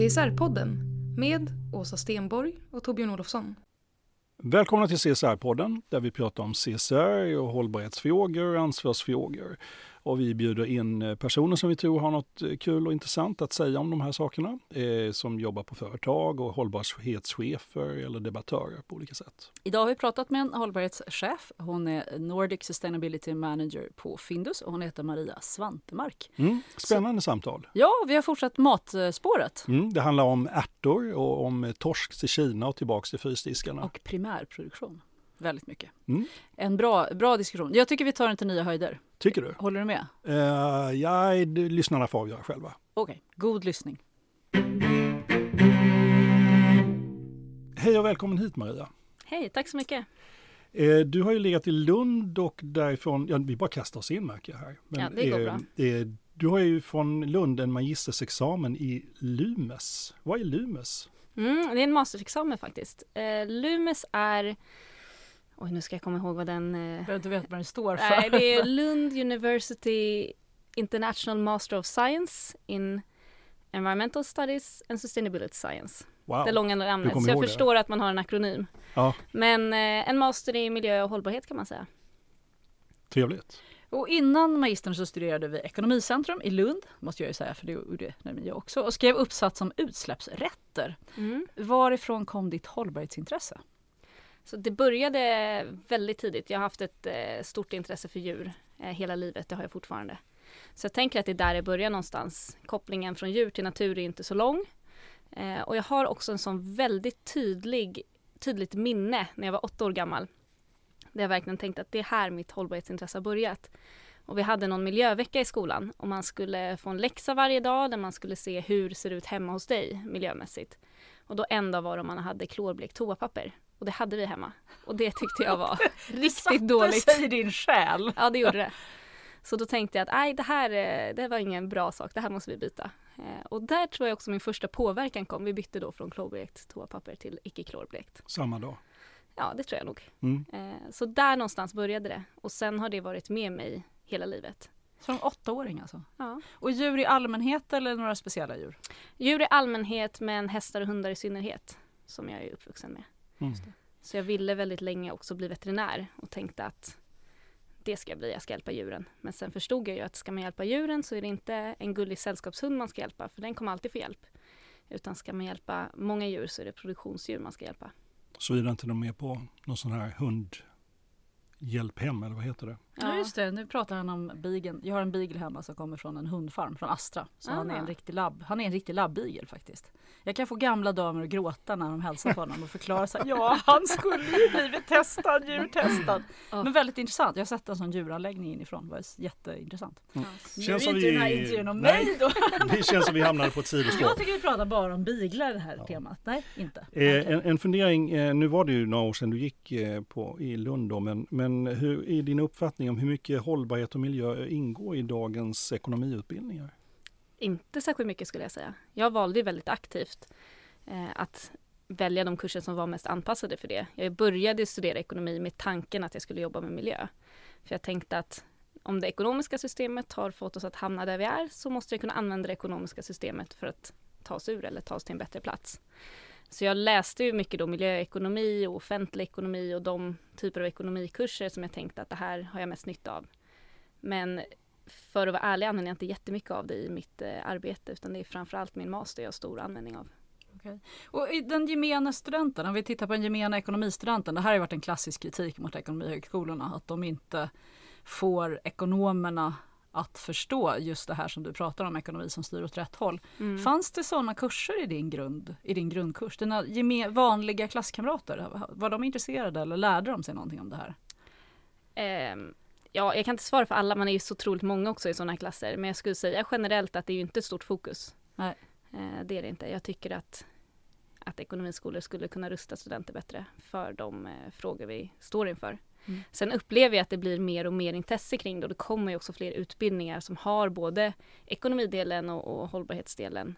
CSR-podden med Åsa Stenborg och Torbjörn Olofsson. Välkomna till CSR-podden där vi pratar om CSR och hållbarhetsfrågor och ansvarsfrågor. Och vi bjuder in eh, personer som vi tror har något eh, kul och intressant att säga om de här sakerna. Eh, som jobbar på företag och hållbarhetschefer eller debattörer på olika sätt. Idag har vi pratat med en hållbarhetschef. Hon är Nordic Sustainability Manager på Findus och hon heter Maria Svantemark. Mm, spännande samtal. Ja, vi har fortsatt matspåret Mm, det handlar om ärtor och om torsk till Kina och tillbaks till frysdiskarna. och primärproduktion. Väldigt mycket. Mm. En bra, bra diskussion. Jag tycker vi tar den till nya höjder. Tycker du? Håller du med? Uh, ja, det- lyssnarna får avgöra själva. Okej, god lyssning. Hej och välkommen hit Maria. Hej, tack så mycket. Eh, Du har ju legat i Lund och därifrån, ja vi bara kastar oss in märker jag här. Ja, det går eh, bra. eh, Du har ju från Lund en magistersexamen i Lumes. Vad är Lumes? Mm, det är en masterexamen faktiskt. Eh, Lumes är... Oj, nu ska jag komma ihåg vad den... Eh, Du vet vad den står för. nej, det är Lund University International Master of Science in Environmental Studies and Sustainability Science. Wow. Det långa namnet. kommer Så jag ihåg det. förstår att man har en akronym. Ja, Men eh, en master i miljö och hållbarhet kan man säga. trevligt. Och innan magistern så studerade vi Ekonomicentrum i Lund, måste jag ju säga, för det gjorde nämligen jag också, och skrev uppsats om utsläppsrätter. Mm. Varifrån kom ditt hållbarhetsintresse? Så det började väldigt tidigt. Jag har haft ett eh, stort intresse för djur eh, hela livet. Det har jag fortfarande. Så jag tänker att det är där det börjar någonstans. Kopplingen från djur till natur är inte så lång. Eh, och jag har också en sån väldigt tydlig, tydligt minne när jag var åtta år gammal. Där jag verkligen tänkte att det är här mitt hållbarhetsintresse har börjat. Och vi hade någon miljövecka i skolan och man skulle få en läxa varje dag där man skulle se hur det ser ut hemma hos dig miljömässigt. Och då en dag var det om man hade klorblekt toapapper. Och det hade vi hemma. Och det tyckte jag var riktigt dåligt. Det säger din själ. Ja, det gjorde det. Så då tänkte jag att nej, det här eh, det var ingen bra sak, det här måste vi byta. Eh, Och där tror jag också min första påverkan kom. Vi bytte då från klorblekt toapapper till icke-klorblekt. Samma dag. Ja, det tror jag nog. Mm. Eh, Så där någonstans började det. Och sen har det varit med mig hela livet. Som åttaåring alltså? Ja. Och djur i allmänhet eller några speciella djur? Djur i allmänhet, men hästar och hundar i synnerhet. Som jag är uppvuxen med. Mm. Så jag ville väldigt länge också bli veterinär och tänkte att det ska jag bli, jag ska hjälpa djuren. Men sen förstod jag ju att ska man hjälpa djuren så är det inte en gullig sällskapshund man ska hjälpa, för den kommer alltid få hjälp. Utan ska man hjälpa många djur så är det produktionsdjur man ska hjälpa. Såvida inte de är på någon sån här hundhjälphem eller vad heter det? Ja just det, nu pratar han om bigeln. Jag har en beagle hemma som kommer från en hundfarm, från Astra. Så han är en Ah. riktig labb. Han är en riktig labbigel faktiskt. Jag kan få gamla damer att gråta när de hälsar på honom och förklara så här, ja han skulle ju blivit testad, djurtestad. Ja. Men väldigt intressant. Jag har sett en sån djuranläggning inifrån. Det var jätteintressant. Känns nu är som inte vi- den här intervjun om Nej. mig då. Det känns som vi hamnade på ett sidospår. Jag tycker vi pratar bara om biglar det här temat. Nej, inte. Eh, en, en fundering, eh, nu var det ju några år sedan du gick eh, på, i Lund då, men, men hur är din uppfattning om hur mycket hållbarhet och miljö ingår i dagens ekonomiutbildningar? Inte särskilt mycket skulle jag säga. Jag valde väldigt aktivt eh, att välja de kurser som var mest anpassade för det. Jag började studera ekonomi med tanken att jag skulle jobba med miljö. För jag tänkte att om det ekonomiska systemet har fått oss att hamna där vi är så måste jag kunna använda det ekonomiska systemet för att ta oss ur eller ta oss till en bättre plats. Så jag läste ju mycket då miljöekonomi och offentlig ekonomi och de typer av ekonomikurser som jag tänkte att det här har jag mest nytta av. Men för att vara ärlig använder jag inte jättemycket av det i mitt eh, arbete utan det är framförallt min master jag har stor användning av. Okay. Och den gemene studenten, om vi tittar på den gemene ekonomistudenten, det här har varit en klassisk kritik mot ekonomihögskolorna, att de inte får ekonomerna att förstå just det här som du pratar om, ekonomi som styr åt rätt håll. Mm. Fanns det sådana kurser i din, grund, i din grundkurs? Dina vanliga klasskamrater, var de intresserade eller lärde de sig någonting om det här? Um, ja, jag kan inte svara för alla, man är ju så otroligt många också i sådana klasser, men jag skulle säga generellt att det är ju inte ett stort fokus. Nej. Uh, det är det inte. Jag tycker att, att ekonomiskolor skulle kunna rusta studenter bättre för de uh, frågor vi står inför. Mm. Sen upplever jag att det blir mer och mer intresse kring det och det kommer ju också fler utbildningar som har både ekonomidelen och, och hållbarhetsdelen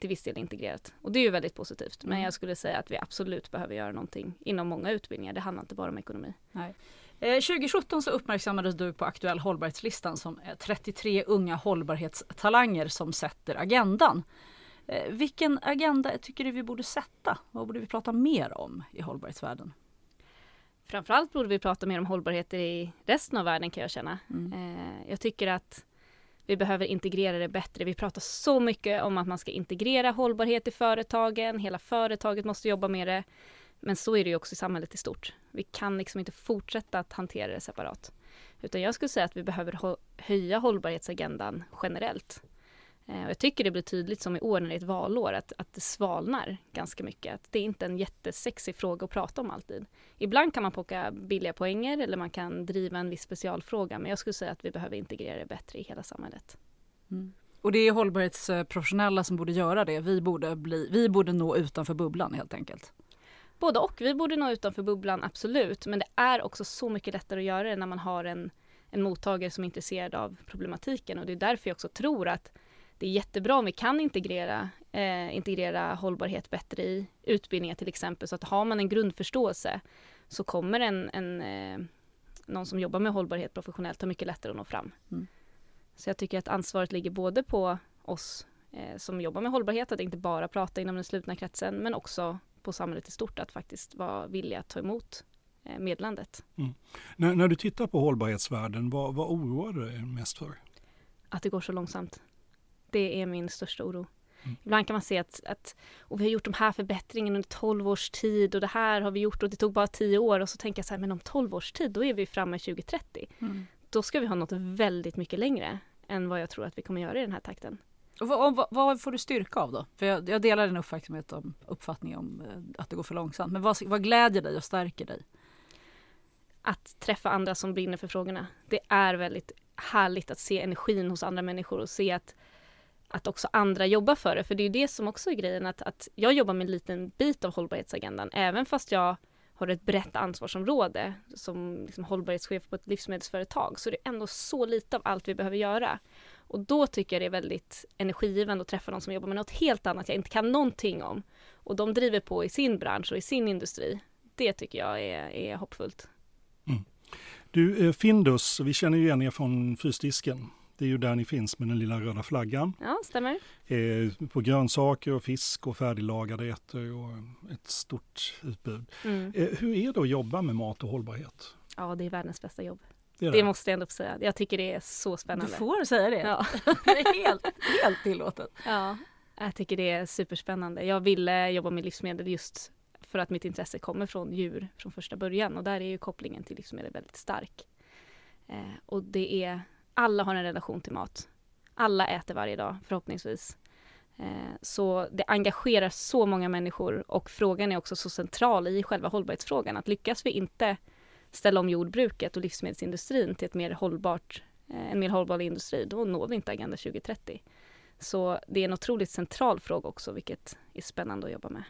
till viss del integrerat. Och det är ju väldigt positivt. Men mm. jag skulle säga att vi absolut behöver göra någonting inom många utbildningar. Det handlar inte bara om ekonomi. Nej. Eh, 2017 så uppmärksammades du på Aktuell hållbarhetslistan som 33 unga hållbarhetstalanger som sätter agendan. Eh, vilken agenda tycker du vi borde sätta? Vad borde vi prata mer om i hållbarhetsvärlden? Framförallt borde vi prata mer om hållbarhet i resten av världen kan jag känna. Mm. Eh, jag tycker att vi behöver integrera det bättre. Vi pratar så mycket om att man ska integrera hållbarhet i företagen. Hela företaget måste jobba med det. Men så är det ju också i samhället i stort. Vi kan liksom inte fortsätta att hantera det separat. Utan jag skulle säga att vi behöver höja hållbarhetsagendan generellt. Eh, och jag tycker det blir tydligt som i år när det är ett valår att, att det svalnar ganska mycket. Att det är inte en jättesexig fråga att prata om alltid. Ibland kan man plocka billiga poänger eller man kan driva en viss specialfråga men jag skulle säga att vi behöver integrera det bättre i hela samhället. Mm. Och det är hållbarhetsprofessionella som borde göra det. Vi borde, bli, vi borde nå utanför bubblan helt enkelt. Både och. Vi borde nå utanför bubblan, absolut. Men det är också så mycket lättare att göra det när man har en, en mottagare som är intresserad av problematiken. Och det är därför jag också tror att det är jättebra om vi kan integrera, eh, integrera hållbarhet bättre i utbildningar till exempel. Så att har man en grundförståelse så kommer en, en eh, någon som jobbar med hållbarhet professionellt ha mycket lättare att nå fram. Mm. Så jag tycker att ansvaret ligger både på oss eh, som jobbar med hållbarhet, att inte bara prata inom den slutna kretsen, men också på samhället i stort att faktiskt vara villiga att ta emot eh, medlandet. Mm. När, när, du tittar på hållbarhetsvärlden, vad, vad oroar du dig mest för? Att det går så långsamt. Det är min största oro. Mm. Ibland kan man se att, att och vi har gjort de här förbättringarna under 12 års tid och det här har vi gjort och det tog bara 10 år och så tänker jag så här, men om 12 års tid då är vi framme 2030. Mm. Då ska vi ha nått väldigt mycket längre än vad jag tror att vi kommer göra i den här takten. Och vad, vad, vad får du styrka av då? För jag, jag delar din uppfattning om, uppfattning om eh, att det går för långsamt. Men vad, vad glädjer dig och stärker dig? Att träffa andra som brinner för frågorna. Det är väldigt härligt att se energin hos andra människor och se att att också andra jobbar för det. För det är ju det som också är grejen att, att jag jobbar med en liten bit av hållbarhetsagendan. Även fast jag har ett brett ansvarsområde som liksom hållbarhetschef på ett livsmedelsföretag så är det ändå så lite av allt vi behöver göra. Och då tycker jag det är väldigt energigivande att träffa någon som jobbar med något helt annat jag inte kan någonting om. Och de driver på i sin bransch och i sin industri. Det tycker jag är, är hoppfullt. Mm. Du, eh, Findus, vi känner ju igen er från frysdisken. Det är ju där ni finns med den lilla röda flaggan. Ja, stämmer. Eh, på grönsaker och fisk och färdiglagade rätter och ett stort utbud. Mm. Eh, hur är det att jobba med mat och hållbarhet? Ja, det är världens bästa jobb. Det, det. det, måste jag ändå säga. Jag tycker det är så spännande. Du får säga det. Ja. det är helt, helt tillåtet. Ja, jag tycker det är superspännande. Jag ville jobba med livsmedel just för att mitt intresse kommer från djur från första början och där är ju kopplingen till livsmedel väldigt stark. Eh, och det är alla har en relation till mat. Alla äter varje dag, förhoppningsvis. Eh, så det engagerar så många människor och frågan är också så central i själva hållbarhetsfrågan. Att lyckas vi inte ställa om jordbruket och livsmedelsindustrin till ett mer hållbart, eh, en mer hållbar industri, då når vi inte Agenda 2030. Så det är en otroligt central fråga också, vilket är spännande att jobba med.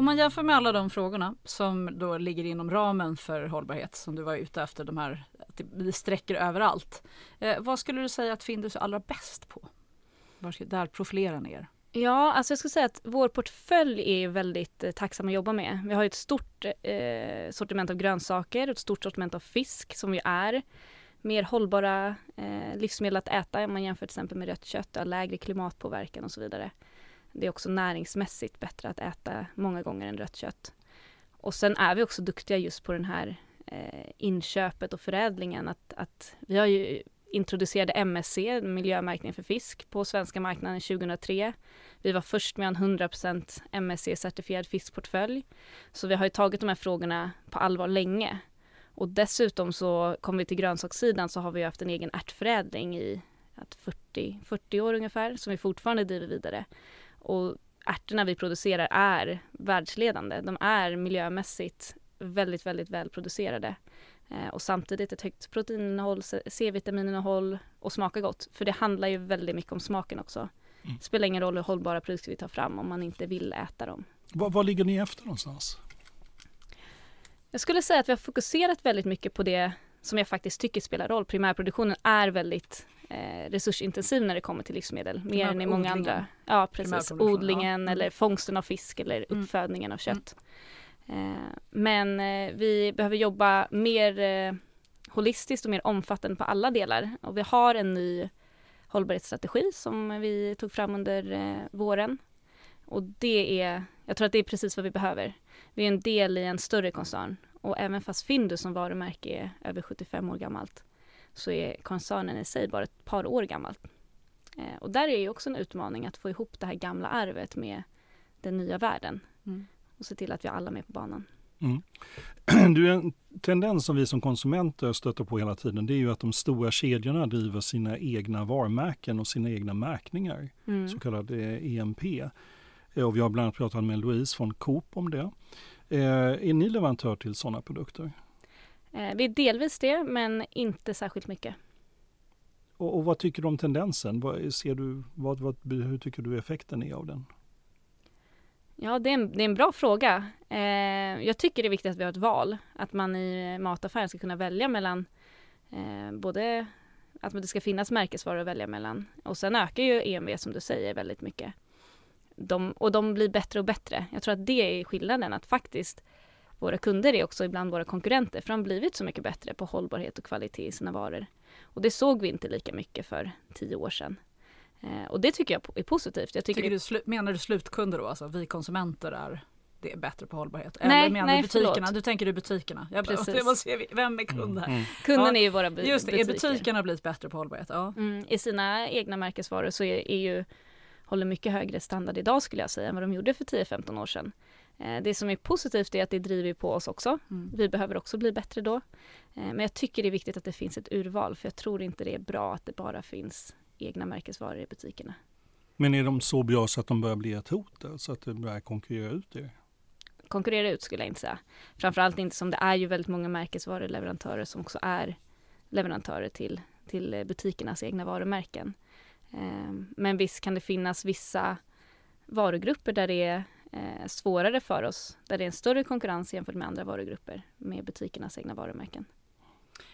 Om man jämför med alla de frågorna som då ligger inom ramen för hållbarhet som du var ute efter, de här, att vi sträcker överallt. Eh, vad skulle du säga att Findus är allra bäst på? Var ska, där profilerar ni er? Ja, alltså jag skulle säga att vår portfölj är väldigt eh, tacksam att jobba med. Vi har ett stort eh, sortiment av grönsaker och ett stort sortiment av fisk som ju är. Mer hållbara eh, livsmedel att äta om man jämför till exempel med rött kött, har lägre klimatpåverkan och så vidare. Det är också näringsmässigt bättre att äta många gånger än rött kött. Och sen är vi också duktiga just på den här eh, inköpet och förädlingen. Att, att vi har ju introducerade MSC, miljömärkning för fisk, på svenska marknaden 2003. Vi var först med en 100% MSC-certifierad fiskportfölj. Så vi har ju tagit de här frågorna på allvar länge. Och dessutom så kommer vi till grönsakssidan så har vi haft en egen ärtförädling i 40, 40 år ungefär som vi fortfarande driver vidare. Och ärtorna vi producerar är världsledande. De är miljömässigt väldigt, väldigt välproducerade. Eh, och samtidigt ett högt proteininnehåll, C-vitaminnehåll och smakar gott. För det handlar ju väldigt mycket om smaken också. Mm. Det spelar ingen roll hur hållbara produkter vi tar fram om man inte vill äta dem. Var, var ligger ni efter någonstans? Jag skulle säga att vi har fokuserat väldigt mycket på det som jag faktiskt tycker spelar roll. Primärproduktionen är väldigt eh, resursintensiv när det kommer till livsmedel. Mer än i många andra. Ja, precis. Odlingen ja. eller mm. fångsten av fisk eller mm. uppfödningen av kött. Mm. Eh, men eh, vi behöver jobba mer eh, holistiskt och mer omfattande på alla delar. Och vi har en ny hållbarhetsstrategi som vi tog fram under våren. Och det är, jag tror att det är precis vad vi behöver. Vi är en del i en större koncern och även fast Findus som varumärke är över 75 år gammalt så är koncernen i sig bara ett par år gammalt. och där är ju också en utmaning att få ihop det här gamla arvet med den nya världen. Mm och se till att vi har alla med på banan. Mm. Du, en tendens som vi som konsumenter stöter på hela tiden det är ju att de stora kedjorna driver sina egna varumärken och sina egna märkningar, mm. så kallade EMP. Eh, och vi har bland annat pratat med Louise från Coop om det. Eh, är ni leverantör till sådana produkter? Eh, vi är delvis det, men inte särskilt mycket. Och, och vad tycker du om tendensen? Vad, ser du, vad, vad, hur tycker du effekten är av den? Ja, det är, en, det är en bra fråga. Eh, jag tycker det är viktigt att vi har ett val. Att man i mataffären ska kunna välja mellan eh, både att det ska finnas märkesvaror att välja mellan. Och sen ökar ju EMV som du säger väldigt mycket. De, och de blir bättre och bättre. Jag tror att det är skillnaden, att faktiskt våra kunder är också ibland våra konkurrenter, för de har blivit så mycket bättre på hållbarhet och kvalitet i sina varor. Och det såg vi inte lika mycket för tio år sedan. Eh, och det tycker jag är positivt. Jag tycker, tycker du, menar du slutkunder då, alltså vi konsumenter är det är bättre på hållbarhet? Nej, Eller menar nej, du butikerna? Förlåt. Du tänker du butikerna? Jag, Precis. jag måste se, vem är kund här? Mm. mm. Kunden ja. är ju våra butiker. Just det, är butikerna blivit bättre på hållbarhet? Ja. Mm, I sina egna märkesvaror så är, är ju håller mycket högre standard idag skulle jag säga än vad de gjorde för 10-15 år sedan. Eh, det som är positivt är att det driver på oss också. Mm. Vi behöver också bli bättre då. Eh, men jag tycker det är viktigt att det finns ett urval för jag tror inte det är bra att det bara finns egna märkesvaror i butikerna. Men är de så bra så att de börjar bli ett hot? Så att det börjar konkurrera ut er? Konkurrera ut skulle jag inte säga. Framförallt inte som det är ju väldigt många märkesvaruleverantörer som också är leverantörer till, till butikernas egna varumärken. Ehm, men visst kan det finnas vissa varugrupper där det är eh, svårare för oss, där det är en större konkurrens jämfört med andra varugrupper med butikernas egna varumärken.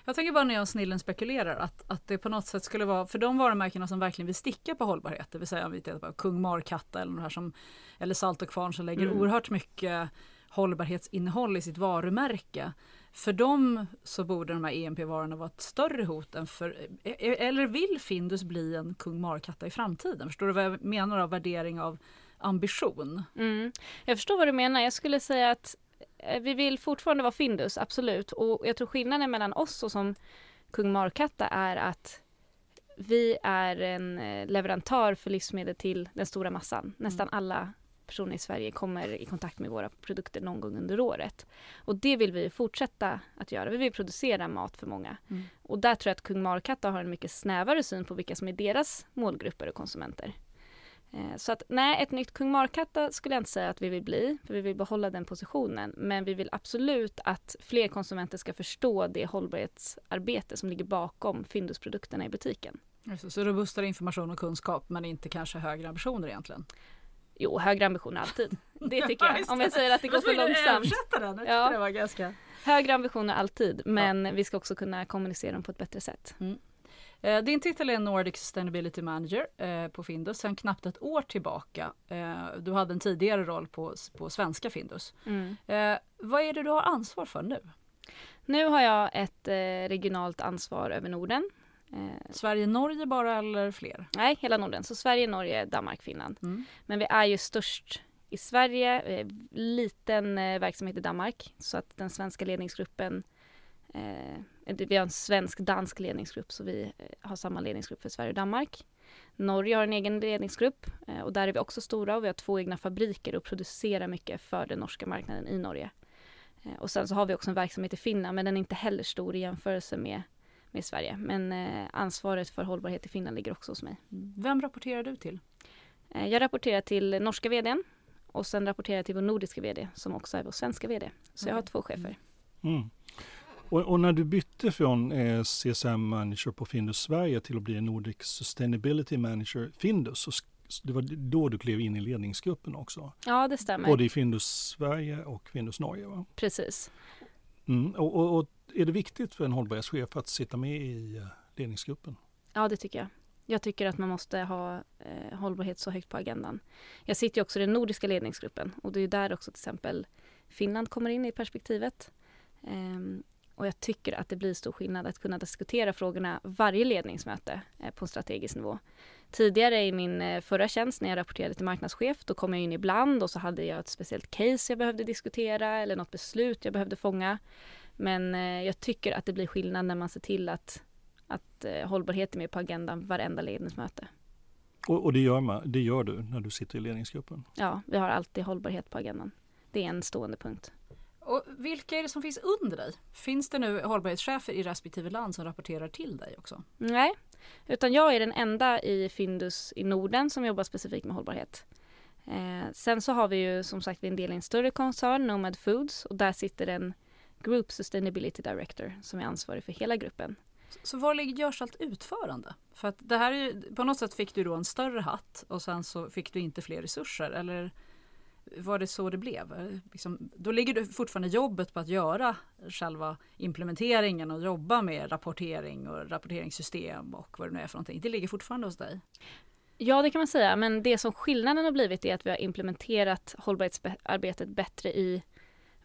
Jag tänker bara när jag och Snillen spekulerar att, att det på något sätt skulle vara för de varumärkena som verkligen vill sticka på hållbarhet, det vill säga om vi tittar på Kung Markatta eller, här som, eller Salt och Kvarn som lägger mm. oerhört mycket hållbarhetsinnehåll i sitt varumärke. För dem så borde de här EMP-varorna vara ett större hot än för, e, e, eller vill Findus bli en Kung Markatta i framtiden? Förstår du vad jag menar av värdering av ambition? Mm. Jag förstår vad du menar. Jag skulle säga att Eh, vi vill fortfarande vara Findus, absolut. Och jag tror skillnaden mellan oss och som Kung Markatta är att vi är en eh, leverantör för livsmedel till den stora massan. Nästan mm. alla personer i Sverige kommer i kontakt med våra produkter någon gång under året. Och det vill vi fortsätta att göra. Vi vill producera mat för många. Mm. Och där tror jag att Kung Markatta har en mycket snävare syn på vilka som är deras målgrupper och konsumenter. Eh, så att nej, ett nytt kung Markatta skulle jag inte säga att vi vill bli, för vi vill behålla den positionen. Men vi vill absolut att fler konsumenter ska förstå det hållbarhetsarbete som ligger bakom Findusprodukterna i butiken. Så, så robustare information och kunskap men inte kanske högre ambitioner egentligen? Jo, högre ambitioner alltid. Det tycker jag. Om jag säger att det går för långsamt. Den. Ja. Det var ganska... Högre ambitioner alltid, men ja. vi ska också kunna kommunicera dem på ett bättre sätt. Mm. Eh, din titel är Nordic Sustainability Manager eh, på Findus sedan knappt ett år tillbaka. Eh, du hade en tidigare roll på, på svenska Findus. Mm. Vad är det du har ansvar för nu? Nu har jag ett regionalt ansvar över Norden. Eh, Sverige-Norge bara eller fler? Nej, hela Norden. Så Sverige, Norge, Danmark, Finland. Mm. Men vi är ju störst i Sverige, eh, liten eh, verksamhet i Danmark så att den svenska ledningsgruppen eh, vi har en svensk-dansk ledningsgrupp så vi eh, har samma ledningsgrupp för Sverige och Danmark. Norge har en egen ledningsgrupp eh, och där är vi också stora och vi har två egna fabriker och producerar mycket för den norska marknaden i Norge. Och sen så har vi också en verksamhet i Finland men den är inte heller stor i jämförelse med, med Sverige. Men eh, ansvaret för hållbarhet i Finland ligger också hos mig. Vem rapporterar du till? Eh, jag rapporterar till norska vdn och sen rapporterar jag till vår nordiska vd som också är vår svenska vd. Så okay. jag har två chefer. Mm. Och, och, när du bytte från eh, CSM manager på Findus Sverige till att bli Nordic Sustainability Manager Findus, så det var då du klev in i ledningsgruppen också? Ja, det stämmer. Både i Findus Sverige och Findus Norge? Va? Precis. Mm, och, och, och, är det viktigt för en hållbarhetschef att sitta med i eh, ledningsgruppen? Ja, det tycker jag. Jag tycker att man måste ha eh, hållbarhet så högt på agendan. Jag sitter ju också i den nordiska ledningsgruppen och det är där också till exempel Finland kommer in i perspektivet. Ehm, och jag tycker att det blir stor skillnad att kunna diskutera frågorna varje ledningsmöte eh, på en strategisk nivå. Tidigare i min eh, förra tjänst när jag rapporterade till marknadschef, då kom jag in ibland och så hade jag ett speciellt case jag behövde diskutera eller något beslut jag behövde fånga. Men eh, jag tycker att det blir skillnad när man ser till att, att hållbarhet är med på agendan varenda ledningsmöte. Och, och det, gör man, det gör du när du sitter i ledningsgruppen? Ja, vi har alltid hållbarhet på agendan. Det är en stående punkt. Och vilka är det som finns under dig? Finns det nu hållbarhetschefer i respektive land som rapporterar till dig också? Nej, utan jag är den enda i Findus i Norden som jobbar specifikt med hållbarhet. Eh, sen så har vi ju som sagt en del i en större koncern, Nomad Foods, och där sitter en Group Sustainability Director som är ansvarig för hela gruppen. Så var görs allt utförande? För att det här är ju, på något sätt fick du då en större hatt och sen så fick du inte fler resurser eller var det så det blev? Liksom, då ligger du fortfarande jobbet på att göra själva implementeringen och jobba med rapportering och rapporteringssystem och vad det nu är för någonting. Det ligger fortfarande hos dig? Ja, det kan man säga. Men det som skillnaden har blivit är att vi har implementerat hållbarhetsarbetet bättre i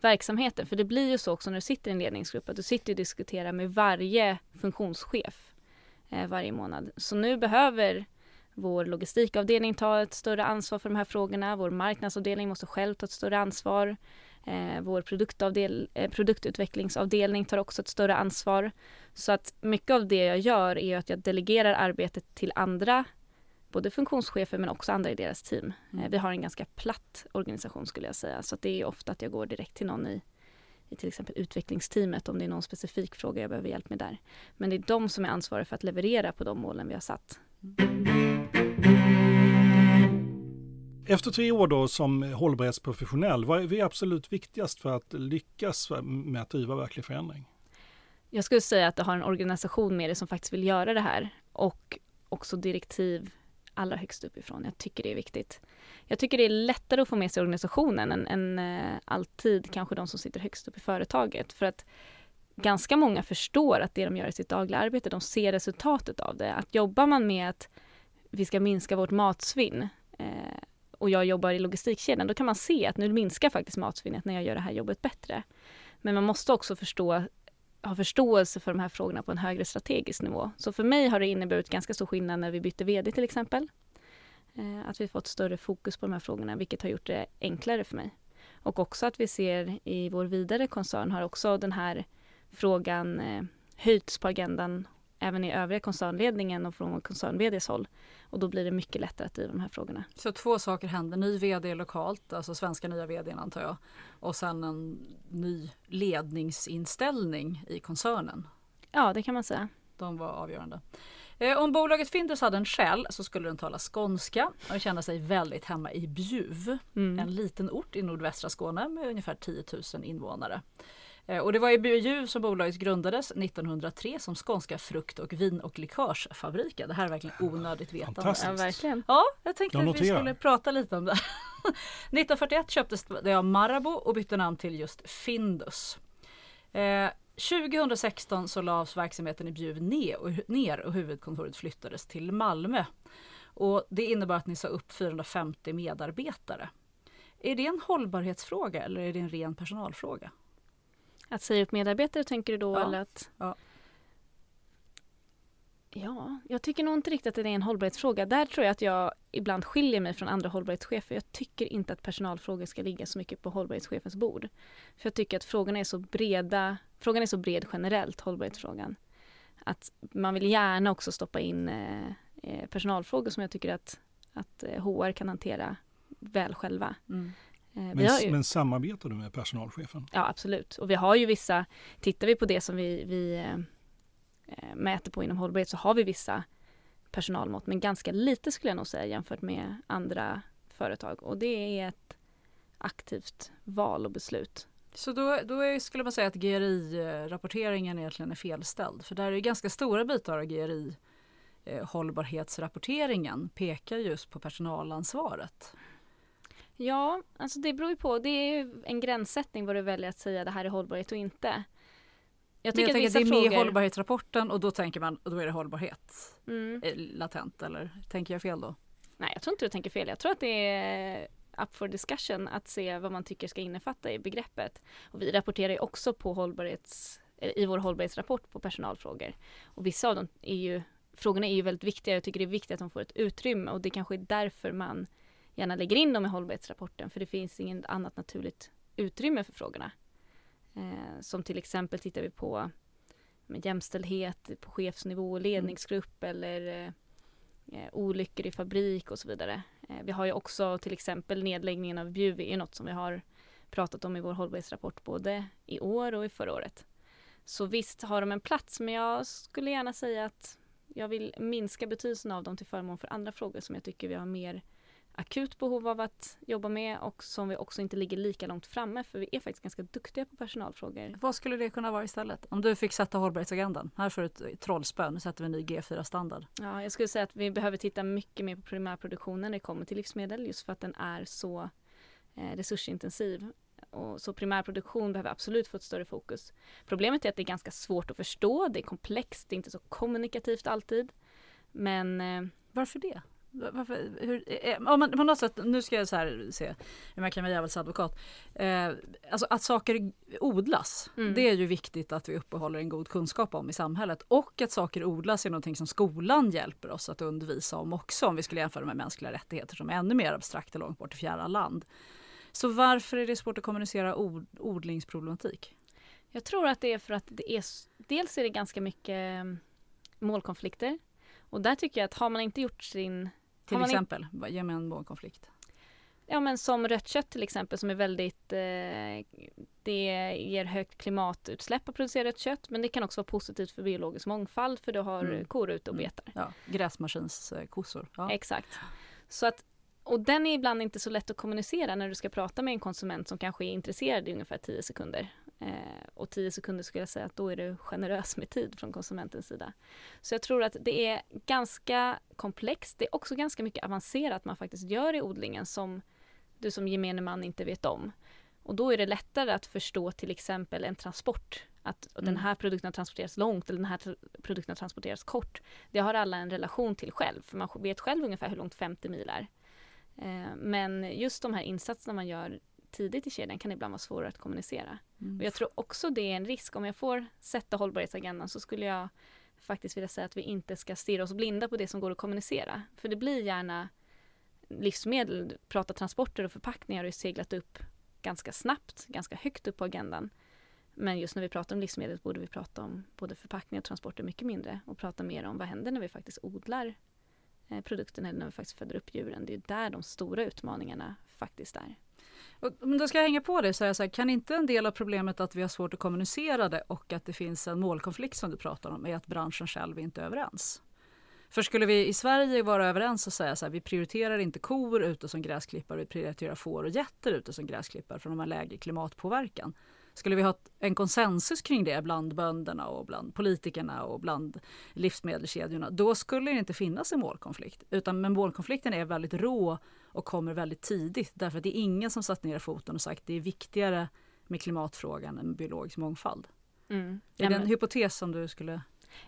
verksamheten. För det blir ju så också när du sitter i en ledningsgrupp att du sitter och diskuterar med varje funktionschef eh, varje månad. Så nu behöver vår logistikavdelning ta ett större ansvar för de här frågorna. Vår marknadsavdelning måste själv ta ett större ansvar. Eh, vår produktavdel, eh, produktutvecklingsavdelning tar också ett större ansvar. Så att mycket av det jag gör är att jag delegerar arbetet till andra, både funktionschefer men också andra i deras team. Mm. Eh, vi har en ganska platt organisation skulle jag säga, så det är ofta att jag går direkt till någon i, i till exempel utvecklingsteamet om det är någon specifik fråga jag behöver hjälp med där. Men det är de som är ansvariga för att leverera på de målen vi har satt. Efter tre år då som hållbarhetsprofessionell, vad är absolut viktigast för att lyckas med att driva verklig förändring? Jag skulle säga att det har en organisation med det som faktiskt vill göra det här och också direktiv allra högst uppifrån. Jag tycker det är viktigt. Jag tycker det är lättare att få med sig organisationen än, än eh, alltid kanske de som sitter högst upp i företaget. För att ganska många förstår att det de gör i sitt dagliga arbete, de ser resultatet av det. Att jobbar man med att vi ska minska vårt matsvinn eh, och jag jobbar i logistikkedjan, då kan man se att nu minskar faktiskt matsvinnet när jag gör det här jobbet bättre. Men man måste också förstå, har förståelse för de här frågorna på en högre strategisk nivå. Så för mig har det inneburit ganska stor skillnad när vi bytte VD till exempel. Eh, att vi fått större fokus på de här frågorna, vilket har gjort det enklare för mig. Och också att vi ser i vår vidare koncern har också den här frågan eh, höjts på agendan även i övriga koncernledningen och från koncern håll. Och då blir det mycket lättare att driva de här frågorna. Så två saker händer, ny vd lokalt, alltså svenska nya vd antar jag, och sen en ny ledningsinställning i koncernen. Ja, det kan man säga. De var avgörande. Eh, om bolaget Findus hade en själ så skulle den tala skånska och känna sig väldigt hemma i Bjuv. Mm. En liten ort i nordvästra Skåne med ungefär 10 000 invånare. Eh, och det var i Bjuv som bolaget grundades 1903 som Skånska frukt och vin och likörsfabriken. Det här är verkligen onödigt vetande. Ja, verkligen. Ja, jag tänkte jag att vi skulle prata lite om det. 1941 köptes det av Marabou och bytte namn till just Findus. Eh, 2016 så lades verksamheten i Bjuv ner och huvudkontoret flyttades till Malmö. Och det innebar att ni sa upp 450 medarbetare. Är det en hållbarhetsfråga eller är det en ren personalfråga? Att säga upp medarbetare tänker du då? Ja. Eller att... Ja. ja, jag tycker nog inte riktigt att det är en hållbarhetsfråga. Där tror jag att jag ibland skiljer mig från andra hållbarhetschefer. Jag tycker inte att personalfrågor ska ligga så mycket på hållbarhetschefens bord. För jag tycker att frågorna är så breda, frågan är så bred generellt, hållbarhetsfrågan. Att man vill gärna också stoppa in eh, eh personalfrågor som jag tycker att, att HR eh, kan hantera väl själva. Mm. Eh, men, ju, men samarbetar du med personalchefen? Ja absolut. Och vi har ju vissa, tittar vi på det som vi, vi eh, mäter på inom hållbarhet så har vi vissa personalmått men ganska lite skulle jag nog säga jämfört med andra företag och det är ett aktivt val och beslut. Så då, då är, skulle man säga att GRI-rapporteringen egentligen är felställd för där är ganska stora bitar av GRI hållbarhetsrapporteringen pekar just på personalansvaret. Ja, alltså det beror ju på. Det är ju en gränssättning vad du väljer att säga det här är hållbarhet och inte. Jag tycker jag att det är med i hållbarhetsrapporten och då tänker man, då är det hållbarhet mm. Eh, latent eller tänker jag fel då? Nej, jag tror inte du tänker fel. Jag tror att det är up for discussion att se vad man tycker ska innefatta i begreppet. Och vi rapporterar ju också på hållbarhets, i vår hållbarhetsrapport på personalfrågor. Och vissa av dem är ju, frågorna är ju väldigt viktiga. Jag tycker det är viktigt att de får ett utrymme och det kanske är därför man gärna lägger in dem i hållbarhetsrapporten för det finns inget annat naturligt utrymme för frågorna. Eh, som till exempel tittar vi på med jämställdhet på chefsnivå, ledningsgrupp mm. eller eh, olyckor i fabrik och så vidare. Eh, vi har ju också till exempel nedläggningen av Bjuv är något som vi har pratat om i vår hållbarhetsrapport både i år och i förra året. Så visst har de en plats men jag skulle gärna säga att jag vill minska betydelsen av dem till förmån för andra frågor som jag tycker vi har mer akut behov av att jobba med och som vi också inte ligger lika långt framme för vi är faktiskt ganska duktiga på personalfrågor. Vad skulle det kunna vara istället? Om du fick sätta hållbarhetsagendan, här får du ett trollspö, nu sätter vi en ny G4-standard. Ja, jag skulle säga att vi behöver titta mycket mer på primärproduktionen när det kommer till livsmedel just för att den är så eh, resursintensiv. Och så primärproduktion behöver absolut få ett större fokus. Problemet är att det är ganska svårt att förstå, det är komplext, det är inte så kommunikativt alltid. Men eh, varför det? Varför, hur, eh, om man, på något sätt, nu ska jag så här se om jag kan vara djävulsadvokat. Eh, alltså att saker odlas, mm. det är ju viktigt att vi uppehåller en god kunskap om i samhället. Och att saker odlas är någonting som skolan hjälper oss att undervisa om också. Om vi skulle jämföra med mänskliga rättigheter som är ännu mer abstrakt och långt bort i fjärran land. Så varför är det svårt att kommunicera od, odlingsproblematik? Jag tror att det är för att det är, dels är det ganska mycket mm, målkonflikter. Och där tycker jag att har man inte gjort sin till exempel? In... Ge mig en målkonflikt. Ja men som rött kött till exempel som är väldigt eh, Det ger högt klimatutsläpp att producera rött kött men det kan också vara positivt för biologisk mångfald för du har mm. kor ute och mm. betar. Ja, gräsmaskinskossor. Ja. Exakt. Så att och den är ibland inte så lätt att kommunicera när du ska prata med en konsument som kanske är intresserad i ungefär 10 sekunder. Eh, och 10 sekunder skulle jag säga att då är du generös med tid från konsumentens sida. Så jag tror att det är ganska komplext. Det är också ganska mycket avancerat man faktiskt gör i odlingen som du som gemene man inte vet om. Och då är det lättare att förstå till exempel en transport. Att mm. den här produkten har transporterats långt eller den här produkten har transporterats kort. Det har alla en relation till själv, för man vet själv ungefär hur långt 50 mil är. Eh, men just de här insatserna man gör tidigt i kedjan kan ibland vara svårare att kommunicera. Mm. Och jag tror också det är en risk. Om jag får sätta hållbarhetsagendan så skulle jag faktiskt vilja säga att vi inte ska stirra oss blinda på det som går att kommunicera. För det blir gärna livsmedel, prata transporter och förpackningar har seglat upp ganska snabbt, ganska högt upp på agendan. Men just när vi pratar om livsmedel borde vi prata om både förpackningar och transporter mycket mindre och prata mer om vad händer när vi faktiskt odlar eh, produkten eller när vi faktiskt föder upp djuren. Det är där de stora utmaningarna faktiskt är. Men då ska jag hänga på det så, så här, kan inte en del av problemet att vi har svårt att kommunicera det och att det finns en målkonflikt som du pratar om är att branschen själv inte är överens? För skulle vi i Sverige vara överens och säga så här, vi prioriterar inte kor ute som gräsklippare, vi prioriterar får och getter ute som gräsklippare för de har lägre klimatpåverkan. Skulle vi ha en konsensus kring det bland bönderna och bland politikerna och bland livsmedelskedjorna, då skulle det inte finnas en målkonflikt. Utan men målkonflikten är väldigt rå och kommer väldigt tidigt. Därför att det är ingen som satt ner foten och sagt det är viktigare med klimatfrågan än biologisk mångfald. Mm. Är det en hypotes som du skulle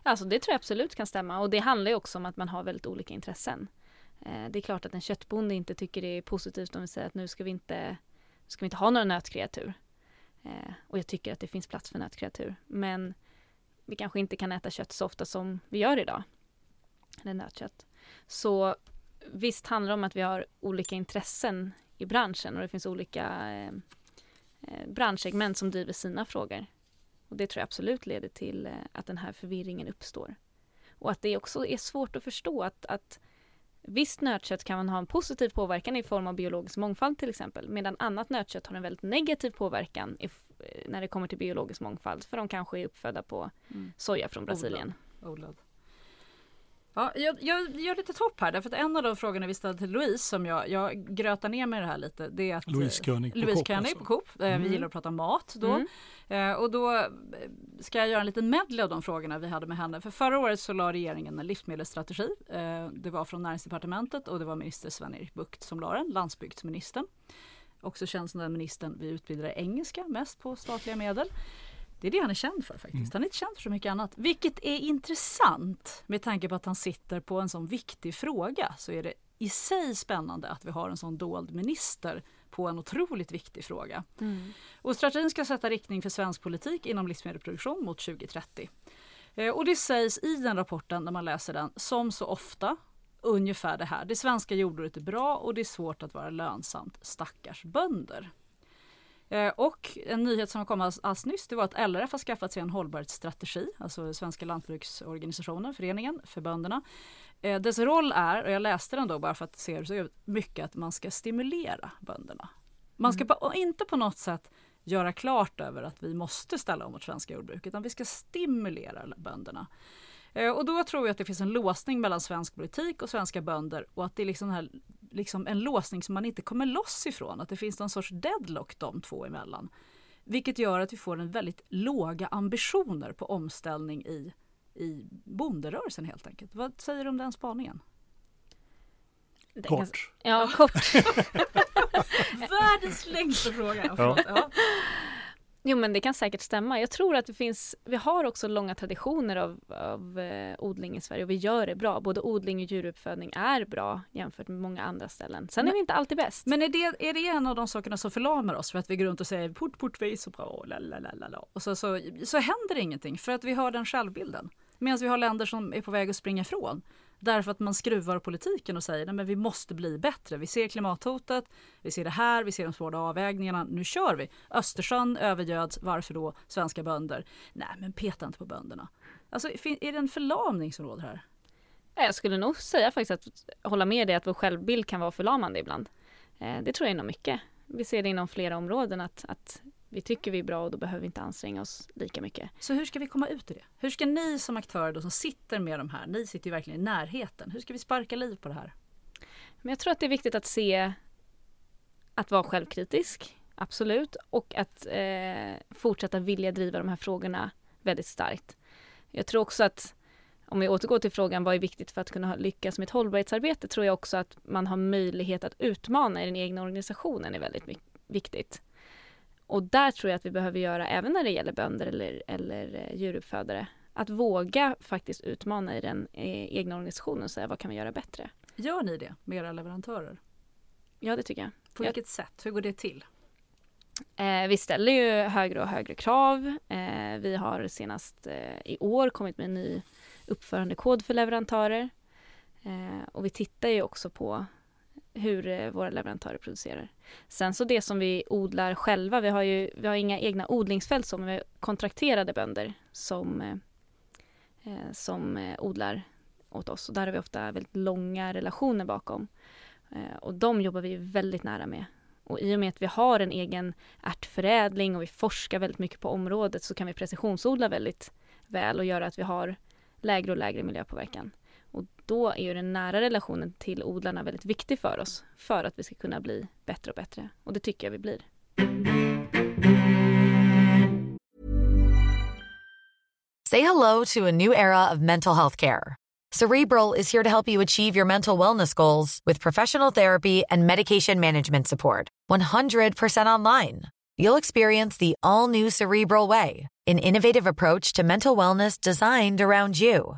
Alltså det tror jag absolut kan stämma och det handlar ju också om att man har väldigt olika intressen. Eh, det är klart att en köttbonde inte tycker det är positivt om vi säger att nu ska vi inte, ska vi inte ha några nötkreatur. Eh, och jag tycker att det finns plats för nötkreatur. Men vi kanske inte kan äta kött så ofta som vi gör idag. Eller nötkött. Så visst handlar det om att vi har olika intressen i branschen och det finns olika eh, eh branschsegment som driver sina frågor. Och det tror jag absolut leder till eh, att den här förvirringen uppstår. Och att det också är svårt att förstå att, att visst nötkött kan man ha en positiv påverkan i form av biologisk mångfald till exempel, medan annat nötkött har en väldigt negativ påverkan i, när det kommer till biologisk mångfald, för de kanske är uppfödda på mm. soja från Brasilien. Odlad. Odlad. Ja, jag, jag gör lite topp här, därför att en av de frågorna vi ställde till Louise som jag, jag grötar ner med det här lite. Det är att, Louise König på Louise Coop. König Alltså. på Coop. Eh, Mm. Vi gillar att prata mat då. Mm. Eh, och då eh, ska jag göra en liten medley av de frågorna vi hade med henne. För förra året så la regeringen en livsmedelsstrategi. Eh, det var från näringsdepartementet och det var minister Sven-Erik Bucht som la den, landsbygdsministern. Också känd som den ministern vi utbildar i engelska mest på statliga medel. Det är det han är känd för faktiskt. Han är inte känd för så mycket annat. Vilket är intressant med tanke på att han sitter på en sån viktig fråga. Så är det i sig spännande att vi har en sån dold minister på en otroligt viktig fråga. Och strategin ska sätta riktning för svensk politik inom livsmedelsproduktion mot 2030. Eh, och det sägs i den rapporten när man läser den, som så ofta, ungefär det här. Det svenska jordbruket är bra och det är svårt att vara lönsamt. Stackars bönder. Eh, Och en nyhet som kom alldeles nyss det var att LRF har skaffat sig en hållbarhetsstrategi, alltså Svenska lantbruksorganisationen, föreningen för bönderna. Eh, Dess roll är, och jag läste den då bara för att se det, så är det mycket att man ska stimulera bönderna. Man ska på, inte på något sätt göra klart över att vi måste ställa om vårt svenska jordbruk, utan vi ska stimulera bönderna. Eh, Och då tror jag att det finns en låsning mellan svensk politik och svenska bönder och att det är liksom, den här, liksom en låsning som man inte kommer loss ifrån. Att det finns någon sorts deadlock de två emellan. Vilket gör att vi får en väldigt låga ambitioner på omställning i, i bonderörelsen helt enkelt. Vad säger du om den spaningen? Kort. Ja, kort. Världens längsta fråga. Förlåt. Ja. Jo men det kan säkert stämma. Jag tror att det finns, vi har också långa traditioner av, av eh, odling i Sverige och vi gör det bra. Både odling och djuruppfödning är bra jämfört med många andra ställen. Sen är Men- vi inte alltid bäst. Men är det, är det en av de sakerna som förlamar oss för att vi går runt och säger port, port, vi är så bra, lalalala. och så, så, så händer ingenting för att vi har den självbilden. Medan vi har länder som är på väg att springa ifrån. Därför att man skruvar politiken och säger att vi måste bli bättre. Vi ser klimathotet, vi ser det här, vi ser de svåra avvägningarna. Nu kör vi. Östersjön övergöds, varför då svenska bönder? Nej men peta inte på bönderna. Alltså är det en förlamning som råder här? Jag skulle nog säga faktiskt att hålla med dig att vår självbild kan vara förlamande ibland. Eh, det tror jag inom mycket. Vi ser det inom flera områden att, att vi tycker vi är bra och då behöver vi inte anstränga oss lika mycket. Så hur ska vi komma ut ur det? Hur ska ni som aktörer då som sitter med de här, ni sitter ju verkligen i närheten. Hur ska vi sparka liv på det här? Men jag tror att det är viktigt att se att vara självkritisk, absolut, och att eh, fortsätta vilja driva de här frågorna väldigt starkt. Jag tror också att om vi återgår till frågan vad är viktigt för att kunna lyckas med ett hållbarhetsarbete tror jag också att man har möjlighet att utmana i den egna organisationen är väldigt viktigt. Och där tror jag att vi behöver göra, även när det gäller bönder eller, eller eh, djuruppfödare, att våga faktiskt utmana i den eh, egna organisationen och säga vad kan vi göra bättre? Gör ni det med era leverantörer? Ja, det tycker jag. På Jag- vilket sätt? Hur går det till? Eh, vi ställer ju högre och högre krav. Eh, vi har senast eh, i år kommit med en ny uppförandekod för leverantörer. Eh, och vi tittar ju också på hur eh, våra leverantörer producerar. Sen så det som vi odlar själva, vi har ju vi har inga egna odlingsfält så, men vi har kontrakterade bönder som, eh, eh som eh, odlar åt oss. Och där har vi ofta väldigt långa relationer bakom. Eh, och de jobbar vi väldigt nära med. Och i och med att vi har en egen ärtförädling och vi forskar väldigt mycket på området så kan vi precisionsodla väldigt väl och göra att vi har lägre och lägre miljöpåverkan. Och då är ju den nära relationen till odlarna väldigt viktig för oss för att vi ska kunna bli bättre och bättre. Och det tycker jag vi blir. Say hello to a new era of mental health care. Cerebral is here to help you achieve your mental wellness goals with professional therapy and medication management support. 100% online. You'll experience the all new Cerebral Way, an innovative approach to mental wellness designed around you.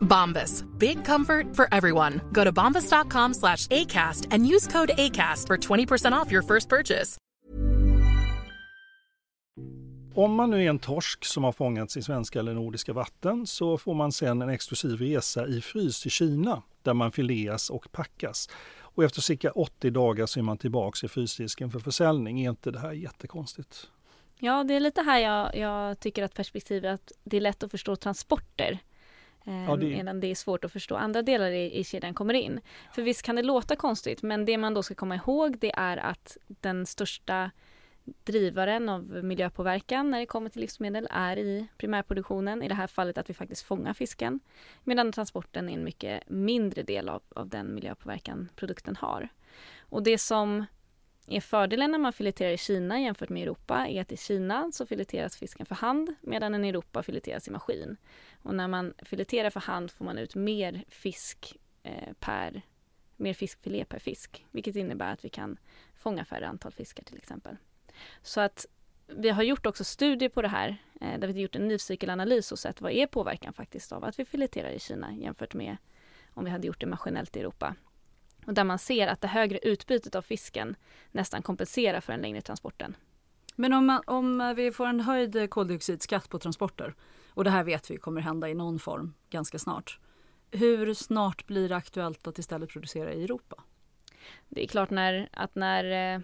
Bombas. Big comfort for everyone. Go to bombas.com slash ACAST and use code ACAST for 20% off your first purchase. Om man nu är en torsk som har fångats i svenska eller nordiska vatten så får man sen en exklusiv resa i frys till Kina där man fileas och packas. Och efter cirka 80 dagar så är man tillbaks i frysdisken för försäljning. Är inte det här jättekonstigt? Ja, det är lite här jag, jag tycker att perspektivet att det är lätt att förstå transporter. Ja, det- Medan det är svårt att förstå andra delar i, i kedjan kommer in. För visst kan det låta konstigt, men det man då ska komma ihåg det är att den största drivaren av miljöpåverkan när det kommer till livsmedel är i primärproduktionen. I det här fallet att vi faktiskt fångar fisken. Medan transporten är en mycket mindre del av, av den miljöpåverkan produkten har. Och det som är fördelen när man fileterar i Kina jämfört med Europa är att i Kina så fileteras fisken för hand medan den i Europa fileteras i maskin. Och när man fileterar för hand får man ut mer fisk eh, per mer fiskfilé per fisk, vilket innebär att vi kan fånga färre antal fiskar till exempel. Så att vi har gjort också studier på det här eh, där vi har gjort en livscykelanalys och sett vad är påverkan faktiskt av att vi fileterar i Kina jämfört med om vi hade gjort det maskinellt i Europa. Och där man ser att det högre utbytet av fisken nästan kompenserar för den längre transporten. Men om, man, om vi får en höjd koldioxidskatt på transporter och det här vet vi kommer hända i någon form ganska snart. Hur snart blir det aktuellt att istället producera i Europa? Det är klart när, att när eh,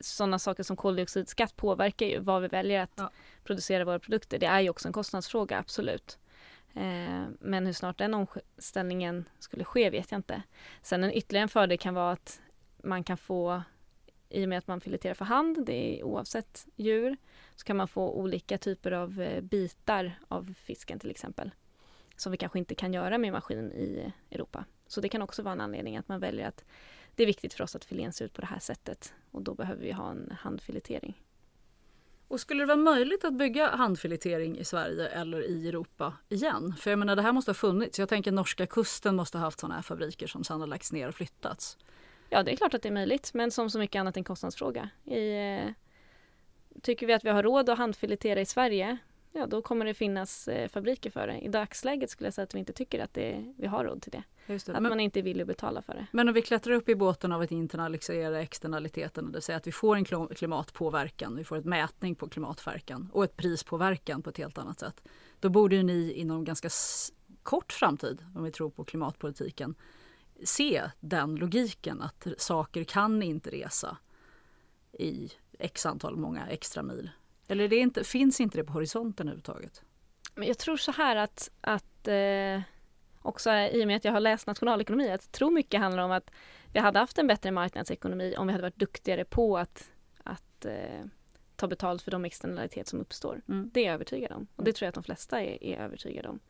sådana saker som koldioxidskatt påverkar ju vad vi väljer att Ja. producera våra produkter. Det är ju också en kostnadsfråga, absolut. Eh, men hur snart den omställningen skulle ske vet jag inte. Sen en ytterligare en fördel kan vara att man kan få, i och med att man fileterar för hand, det är oavsett djur, så kan man få olika typer av eh, bitar av fisken till exempel. Som vi kanske inte kan göra med maskin i Europa. Så det kan också vara en anledning att man väljer att det är viktigt för oss att filén ser ut på det här sättet och då behöver vi ha en handfiletering. Och skulle det vara möjligt att bygga handfiletering i Sverige eller i Europa igen? För jag menar det här måste ha funnits. Jag tänker norska kusten måste ha haft sådana här fabriker som sedan har lagts ner och flyttats. Ja, det är klart att det är möjligt, men som så mycket annat en kostnadsfråga. I, eh, tycker vi att vi har råd att handfiletera i Sverige, ja då kommer det finnas eh, fabriker för det. I dagsläget skulle jag säga att vi inte tycker att det, vi har råd till det. Just det. Att Men, man inte att betala för det. men om vi klättrar upp i båten av att internalisera externaliteten, det vill säga att vi får en klimatpåverkan, vi får ett mätning på klimatpåverkan och ett prispåverkan på ett helt annat sätt. Då borde ni inom ganska kort framtid, om vi tror på klimatpolitiken, se den logiken att saker kan inte resa i x antal många extra mil. Eller det inte, finns inte det på horisonten överhuvudtaget? Men jag tror så här att, att eh, också i och med att jag har läst nationalekonomi, att tror mycket handlar om att vi hade haft en bättre marknadsekonomi om vi hade varit duktigare på att, att eh, ta betalt för de externaliteter som uppstår. Mm. Det är jag övertygad om. Och det tror jag att de flesta är, är övertygade om.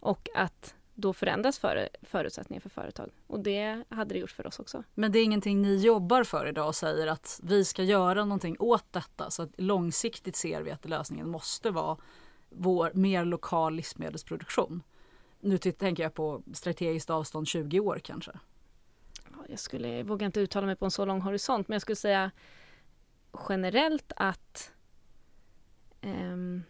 Och att då förändras för, förutsättningar för företag. Och det hade det gjort för oss också. Men det är ingenting ni jobbar för idag och säger att vi ska göra någonting åt detta så att långsiktigt ser vi att lösningen måste vara vår mer lokal livsmedelsproduktion. Nu tänker jag på strategiskt avstånd 20 år kanske. Jag skulle, jag vågar inte uttala mig på en så lång horisont men jag skulle säga generellt att um,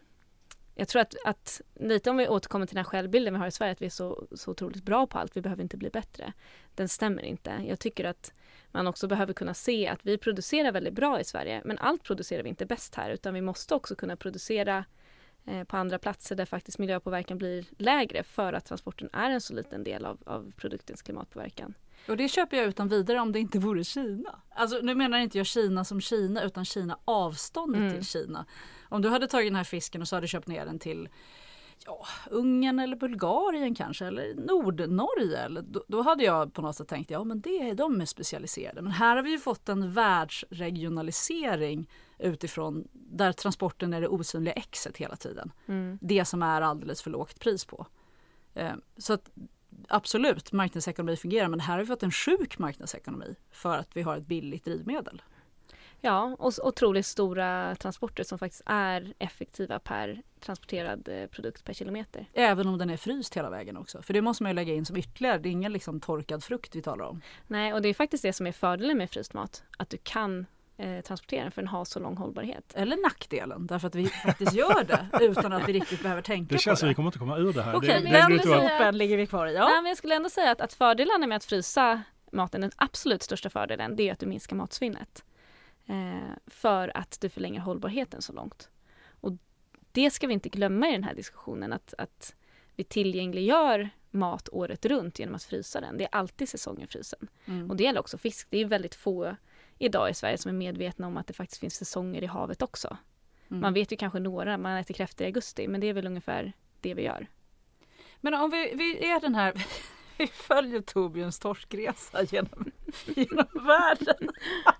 jag tror att, att lite om vi återkommer till den här självbilden vi har i Sverige, att vi är så, så otroligt bra på allt, vi behöver inte bli bättre. Den stämmer inte. Jag tycker att man också behöver kunna se att vi producerar väldigt bra i Sverige, men allt producerar vi inte bäst här, utan vi måste också kunna producera eh, på andra platser där faktiskt miljöpåverkan blir lägre för att transporten är en så liten del av, av produktens klimatpåverkan. Och det köper jag utan vidare om det inte vore Kina. Alltså nu menar inte jag Kina som Kina utan Kina avståndet mm. till Kina. Om du hade tagit den här fisken och så hade du köpt ner den till ja, Ungern eller Bulgarien kanske eller Nordnorge. Eller, då, då, hade jag på något sätt tänkt ja men det är de är specialiserade. Men här har vi ju fått en världsregionalisering utifrån där transporten är det osynliga exet hela tiden. Mm. Det som är alldeles för lågt pris på. Eh, så att absolut, marknadsekonomi fungerar men här har vi fått en sjuk marknadsekonomi för att vi har ett billigt drivmedel. Ja, och otroligt stora transporter som faktiskt är effektiva per transporterad eh, produkt per kilometer. Även om den är fryst hela vägen också. För det måste man ju lägga in som ytterligare. Det är ingen liksom torkad frukt vi talar om. Nej, och det är faktiskt det som är fördelen med fryst mat. Att du kan eh, transportera den för den har så lång hållbarhet. Eller nackdelen därför att vi faktiskt gör det utan att vi riktigt behöver tänka på det. Det känns som vi kommer inte komma ur det här. Okej, okay, den sopen ligger vi kvar i. Ja. Nej, men jag skulle ändå säga att, att fördelarna med att frysa maten, den absolut största fördelen, det är att du minskar matsvinnet. Eh, för att du förlänger hållbarheten så långt. Och det ska vi inte glömma i den här diskussionen, att, att vi tillgängliggör mat året runt genom att frysa den. Det är alltid säsongen frysen. Mm. Och det gäller också fisk. Det är väldigt få idag i Sverige som är medvetna om att det faktiskt finns säsonger i havet också. Mm. Man vet ju kanske några, man äter kräftor i augusti, men det är väl ungefär det vi gör. Men om vi, vi är den här vi följer Torbjörns torskresa genom, genom världen.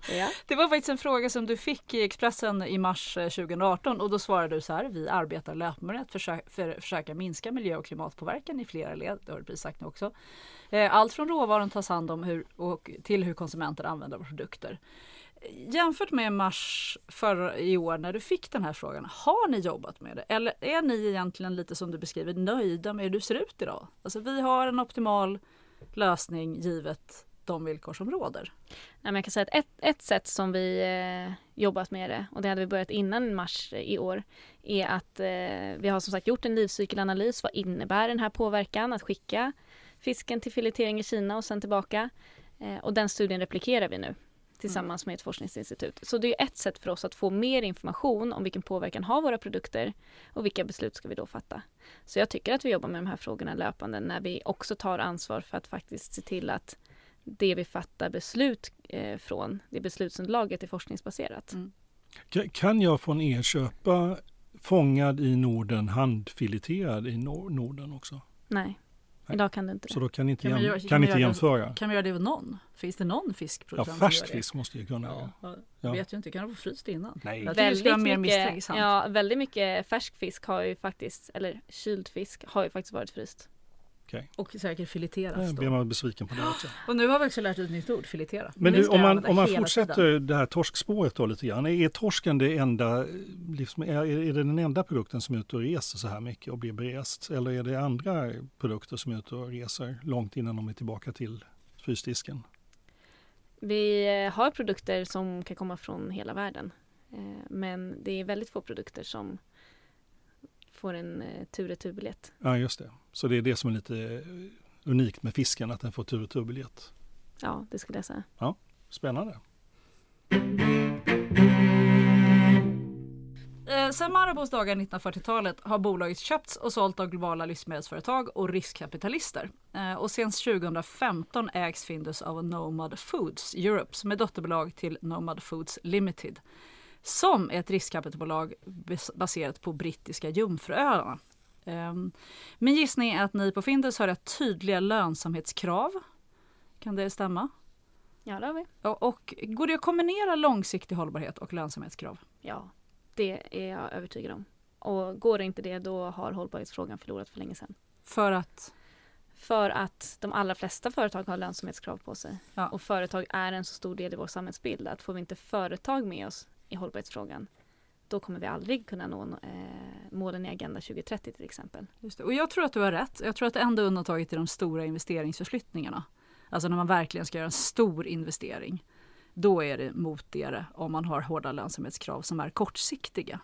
Ja. Det var faktiskt en fråga som du fick i Expressen i mars 2018 eh, och då svarade du så här. Vi arbetar löpande med att försöka, för, försöka minska miljö och klimatpåverkan i flera led. Det har du precis sagt nu också. Eh, allt från råvaran tas hand om hur, och till hur konsumenter använder våra produkter. Jämfört med mars förra i år när du fick den här frågan, har ni jobbat med det? Eller är ni egentligen lite som du beskriver nöjda med hur du ser ut idag? Alltså vi har en optimal lösning givet de villkor som råder. Nej, men jag kan säga att ett, ett sätt som vi eh, jobbat med det, och det hade vi börjat innan mars eh, i år, är att eh, vi har som sagt gjort en livscykelanalys. Vad innebär den här påverkan att skicka fisken till filetering i Kina och sen tillbaka? Eh, och den studien replikerar vi nu tillsammans med ett forskningsinstitut. Så det är ett sätt för oss att få mer information om vilken påverkan har våra produkter och vilka beslut ska vi då fatta. Så jag tycker att vi jobbar med de här frågorna löpande när vi också tar ansvar för att faktiskt se till att det vi fattar beslut eh, från, det beslutsunderlaget är forskningsbaserat. Mm. Kan jag från er köpa fångad i Norden, handfileterad i Norden också? Nej. Idag kan du inte. Så då kan ni inte, kan jäm, kan kan inte jämföra? kan vi göra det med någon? Finns det någon fiskproducent Ja, färsk fisk måste ju kunna ja, ja. Jag vet ju inte, kan du få fryst innan? Nej. Jag väldigt, mer mycket, ja, väldigt mycket färsk fisk har ju faktiskt, eller kyld fisk har ju faktiskt varit fryst. Okay. Och säkert fileteras. Jag blir man besviken på det också. Och nu har vi också lärt ut ett nytt ord, filetera. Men du, om man, om man fortsätter tiden. det här torskspåret då lite grann. Är torsken det enda, är, är det den enda produkten som är ute och reser så här mycket och blir berest? Eller är det andra produkter som är ute och reser långt innan de är tillbaka till frysdisken? Vi eh, har produkter som kan komma från hela världen. Eh, men det är väldigt få produkter som får en eh, tur och turbiljett. Ja, just det. Så det är det som är lite eh, unikt med fisken, att den får tur och turbiljett. Ja, det skulle jag säga. Ja, spännande. Eh, sedan Marabous dagar 1940-talet har bolaget köpts och sålt av globala livsmedelsföretag och riskkapitalister. Eh, och sedan 2015 ägs Findus av Nomad Foods Europe som är dotterbolag till Nomad Foods Limited som är ett riskkapitalbolag baserat på brittiska Jungfruöarna. Min gissning är att ni på Findus har rätt tydliga lönsamhetskrav. Kan det stämma? Ja, det har vi. Och, och går det att kombinera långsiktig hållbarhet och lönsamhetskrav? Ja, det är jag övertygad om. Och går det inte det, då har hållbarhetsfrågan förlorat för länge sedan. För att? För att de allra flesta företag har lönsamhetskrav på sig. Ja. Och företag är en så stor del i vår samhällsbild att får vi inte företag med oss i hållbarhetsfrågan, då kommer vi aldrig kunna nå eh, målen i Agenda 2030 till exempel. Och jag tror att du har rätt. Jag tror att det enda undantaget är de stora investeringsförflyttningarna. Alltså när man verkligen ska göra en stor investering. Då är det motigare om man har hårda lönsamhetskrav som är kortsiktiga.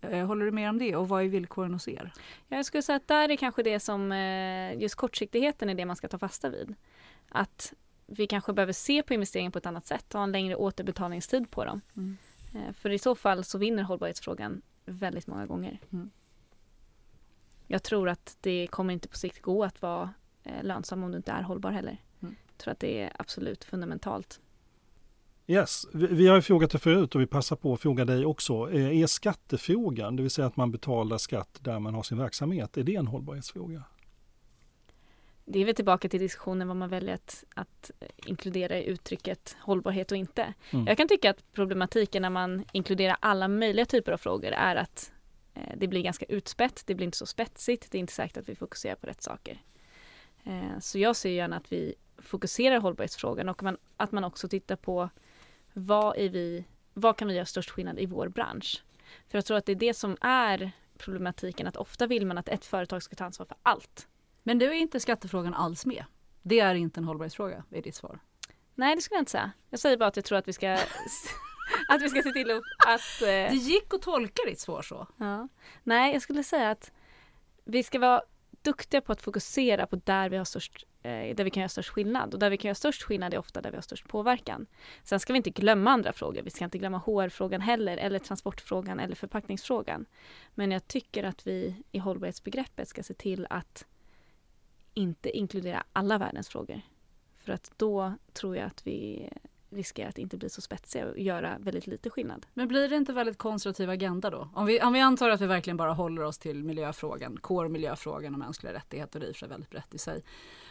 Eh, håller du med om det och vad är villkoren hos er? Jag skulle säga att där är kanske det som eh, just kortsiktigheten är det man ska ta fasta vid. Att vi kanske behöver se på investeringen på ett annat sätt och ha en längre återbetalningstid på dem. Mm. Eh, för i så fall så vinner hållbarhetsfrågan väldigt många gånger. Mm. Jag tror att det kommer inte på sikt gå att vara lönsam om du inte är hållbar heller. Mm. Jag tror att det är absolut fundamentalt. Yes, vi, vi har ju frågat det förut och vi passar på att fråga dig också. Är skattefrågan, det vill säga att man betalar skatt där man har sin verksamhet, är det en hållbarhetsfråga? Det är väl tillbaka till diskussionen vad man väljer att, att inkludera i uttrycket hållbarhet och inte. Mm. Jag kan tycka att problematiken när man inkluderar alla möjliga typer av frågor är att eh, det blir ganska utspätt, det blir inte så spetsigt, det är inte säkert att vi fokuserar på rätt saker. Eh, så jag ser gärna att vi fokuserar hållbarhetsfrågan och man, att man också tittar på vad, är vi, vad kan vi göra störst skillnad i vår bransch? För jag tror att det är det som är problematiken, att ofta vill man att ett företag ska ta ansvar för allt. Men det är inte skattefrågan alls med. Det är inte en hållbarhetsfråga, är ditt svar. Nej, det skulle jag inte säga. Jag säger bara att jag tror att vi ska att vi ska se till att... Eh... Det gick att tolka ditt svar så. Ja. Nej, jag skulle säga att vi ska vara duktiga på att fokusera på där vi har störst eh, där vi kan göra störst skillnad. Och där vi kan göra störst skillnad är ofta där vi har störst påverkan. Sen ska vi inte glömma andra frågor. Vi ska inte glömma HR-frågan heller, eller transportfrågan eller förpackningsfrågan. Men jag tycker att vi i hållbarhetsbegreppet ska se till att inte inkludera alla världens frågor. För att då tror jag att vi riskerar att inte bli så spetsiga och göra väldigt lite skillnad. Men blir det inte väldigt konservativ agenda då? Om vi, om vi antar att vi verkligen bara håller oss till miljöfrågan, core miljöfrågan och mänskliga rättigheter, det är väldigt brett i sig.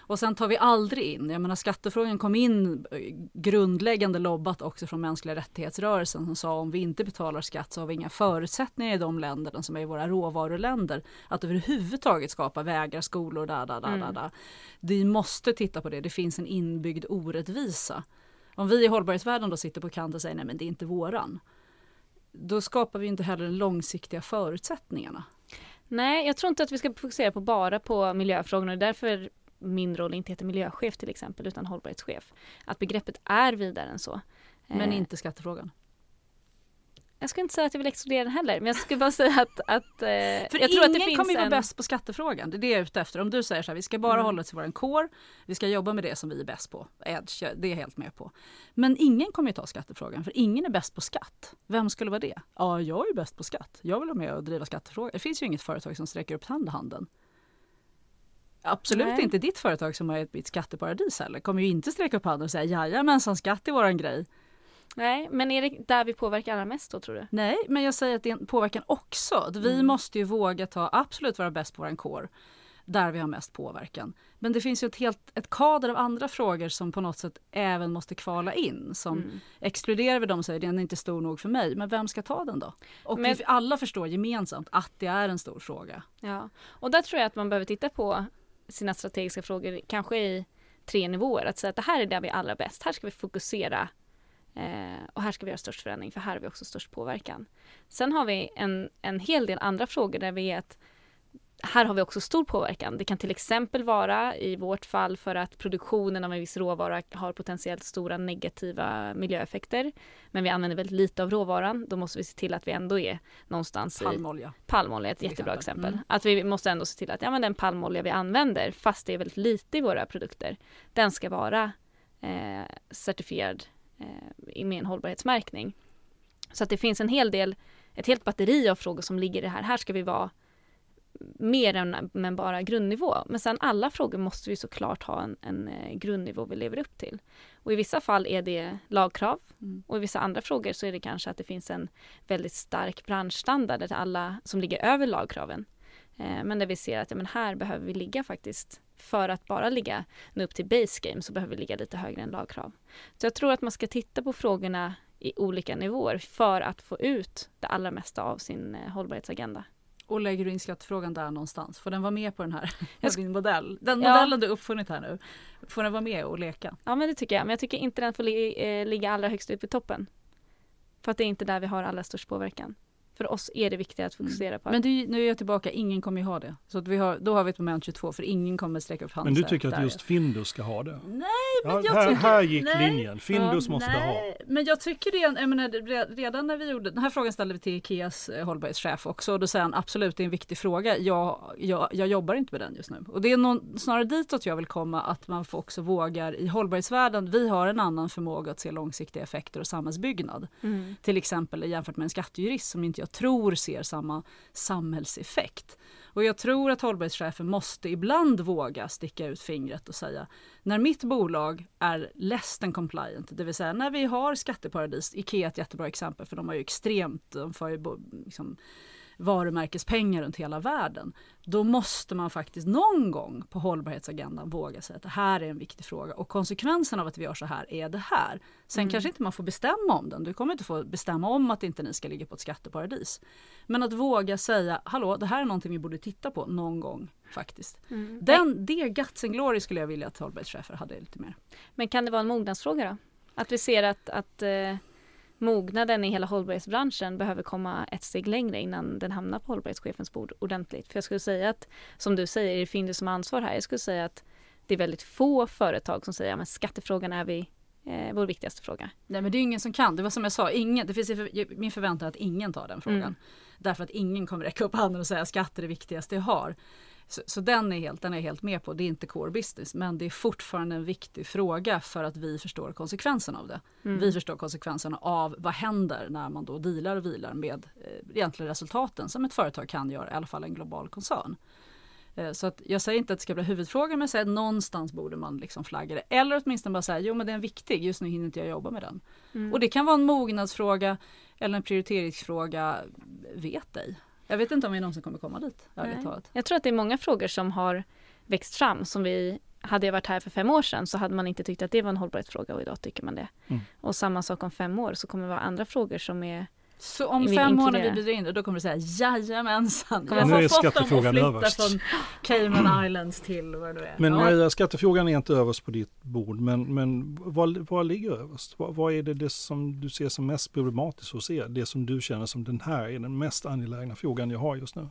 Och sen tar vi aldrig in, jag menar skattefrågan kom in eh, grundläggande lobbat också från mänskliga rättighetsrörelsen som sa om vi inte betalar skatt så har vi inga förutsättningar i de länderna som är våra råvaruländer att överhuvudtaget skapa vägar, skolor, da, da, da, mm. da, da. Vi måste titta på det, det finns en inbyggd orättvisa. Om vi i hållbarhetsvärlden då sitter på kant och säger nej men det är inte våran. Då skapar vi inte heller de långsiktiga förutsättningarna. Nej, jag tror inte att vi ska fokusera på bara på miljöfrågorna. Därför min roll inte heter miljöchef till exempel utan hållbarhetschef. Att begreppet är vidare än så. Men eh, inte skattefrågan? Jag skulle inte säga att jag vill exkludera den heller men jag skulle bara säga att, att eh, För jag tror att det finns kommer ju vara bäst på skattefrågan. Det är det jag är ute efter. Om du säger så här, vi ska bara mm. hålla oss till våran core, vi ska jobba med det som vi är bäst på. Edge, det är jag helt med på. Men ingen kommer ju ta skattefrågan för ingen är bäst på skatt. Vem skulle vara det? Ja, jag är bäst på skatt. Jag vill vara med och driva skattefrågan. Det finns ju inget företag som sträcker upp handen. Absolut Nej. inte ditt företag som har ett skatteparadis heller. Kommer ju inte sträcka upp handen och säga jajamensan skatt är våran grej. Nej, men är det där vi påverkar allra mest då tror du? Nej, men jag säger att det är en påverkan också. Att vi mm. måste ju våga ta absolut vara bäst på våran core där vi har mest påverkan. Men det finns ju ett helt ett kader av andra frågor som på något sätt även måste kvala in. Som mm. exkluderar vi dem och säger den är inte stor nog för mig, men vem ska ta den då? Och men, vi alla förstår gemensamt att det är en stor fråga. Ja, och där tror jag att man behöver titta på sina strategiska frågor kanske i tre nivåer. Att säga att det här är där vi är allra bäst. Här ska vi fokusera eh, och här ska vi göra störst förändring för här har vi också störst påverkan. Sen har vi en, en hel del andra frågor där vi är här har vi också stor påverkan. Det kan till exempel vara i vårt fall för att produktionen av en viss råvara har potentiellt stora negativa miljöeffekter. Men vi använder väldigt lite av råvaran. Då måste vi se till att vi ändå är någonstans palmolja. i palmolja. ett jättebra exempel. exempel. Mm. Att vi måste ändå se till att ja, men den palmolja vi använder, fast det är väldigt lite i våra produkter, den ska vara eh, certifierad eh, med en hållbarhetsmärkning. Så att det finns en hel del, ett helt batteri av frågor som ligger i det här. Här ska vi vara mer än men bara grundnivå. Men sen alla frågor måste vi såklart ha en, en eh, grundnivå vi lever upp till. Och i vissa fall är det lagkrav mm. och i vissa andra frågor så är det kanske att det finns en väldigt stark branschstandard där alla som ligger över lagkraven. Eh, men där vi ser att ja, men här behöver vi ligga faktiskt för att bara ligga nu upp till base game så behöver vi ligga lite högre än lagkrav. Så jag tror att man ska titta på frågorna i olika nivåer för att få ut det allra mesta av sin eh, hållbarhetsagenda. Och lägger du in skattefrågan där någonstans? Får den vara med på den här din modell? Den ja. modellen du uppfunnit här nu, får den vara med och leka? Ja men det tycker jag, men jag tycker inte den får li eh, ligga allra högst upp i toppen. För att det är inte där vi har allra störst påverkan. För oss är det viktigt att fokusera på Men det, nu är jag tillbaka, ingen kommer ju ha det. Så att vi har, då har vi ett moment 22 för ingen kommer sträcka upp handen. Men du tycker att just Findus ska ha det? Nej, men ja, jag här, tycker, här gick nej, linjen. Findus ja, måste nej, ha. Men jag tycker det, jag menar, redan när vi gjorde, den här frågan ställde vi till Ikeas eh, hållbarhetschef också och då säger han absolut det är en viktig fråga. Jag, jag, jag jobbar inte med den just nu. Och det är någon, snarare ditåt jag vill komma att man också vågar i hållbarhetsvärlden. Vi har en annan förmåga att se långsiktiga effekter och samhällsbyggnad. Mm. Till exempel jämfört med en skattejurist som inte jag tror ser samma samhällseffekt. Och jag tror att hållbarhetschefen måste ibland våga sticka ut fingret och säga när mitt bolag är less than compliant, det vill säga när vi har skatteparadis, Ikea är ett jättebra exempel för de har ju extremt, de får ju liksom, varumärkespengar runt hela världen. Då måste man faktiskt någon gång på hållbarhetsagendan våga säga att det här är en viktig fråga och konsekvensen av att vi gör så här är det här. Sen mm. kanske inte man får bestämma om den. Du kommer inte få bestämma om att inte ni ska ligga på ett skatteparadis. Men att våga säga, hallå det här är någonting vi borde titta på någon gång faktiskt. Mm. Den, det guts and glory skulle jag vilja att hållbarhetschefer hade lite mer. Men kan det vara en mognadsfråga då? Att vi ser att, att eh mognaden i hela hållbarhetsbranschen behöver komma ett steg längre innan den hamnar på hållbarhetschefens bord ordentligt. För jag skulle säga att, som du säger, det finns som ansvar här. Jag skulle säga att det är väldigt få företag som säger att ja, skattefrågan är vi eh, vår viktigaste fråga. Nej men det är ingen som kan. Det var som jag sa, ingen, det finns min förväntan att ingen tar den frågan. Mm. Därför att ingen kommer räcka upp handen och säga att skatt är det viktigaste jag har. Så, så, den, är helt, den är jag helt med på. Det är inte core business men det är fortfarande en viktig fråga för att vi förstår konsekvenserna av det. Mm. Vi förstår konsekvenserna av vad händer när man då dealar och vilar med eh, egentligen resultaten som ett företag kan göra, i alla fall en global koncern. Eh, så att jag säger inte att det ska bli huvudfrågan men jag säger att någonstans borde man liksom flagga det. Eller åtminstone bara säga jo men det är en viktig, just nu hinner inte jag jobba med den. Mm. Och det kan vara en mognadsfråga eller en prioriteringsfråga, vet ej. Jag vet inte om vi någonsin kommer komma dit. Jag tror att det är många frågor som har växt fram som vi hade jag varit här för fem år sedan så hade man inte tyckt att det var en hållbarhetsfråga och idag tycker man det. Mm. Och samma sak om fem år så kommer det vara andra frågor som är så om fem när vi bjuder in dig, då kommer du säga jajamensan. Jag har fått skattefrågan dem att flytta från Cayman Islands till vad du är. Men ja. Maria, skattefrågan är inte överst på ditt bord. Men, men vad, vad ligger överst? Vad, vad är det, det som du ser som mest problematiskt hos er? Det som du känner som den här är den mest angelägna frågan jag har just nu?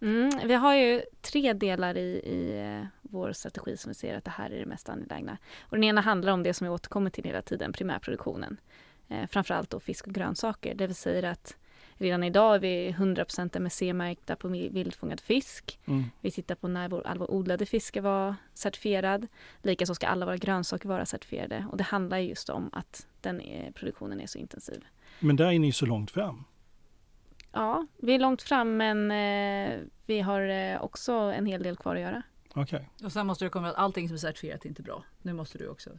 Mm, vi har ju tre delar i, i eh, vår strategi som vi ser att det här är det mest angelägna. Och den ena handlar om det som vi återkommer till hela tiden, primärproduktionen eh, framförallt då fisk och grönsaker. Det vill säga att redan idag är vi 100% MSC-märkta på vildfångad fisk. Mm. Vi tittar på när vår, all vår odlade fisk ska vara certifierad. Likaså ska alla våra grönsaker vara certifierade och det handlar just om att den är, produktionen är så intensiv. Men där är ni så långt fram. Ja, vi är långt fram men eh, vi har eh, också en hel del kvar att göra. Okay. Och sen måste du komma att allting som är certifierat är inte bra. Nu måste du också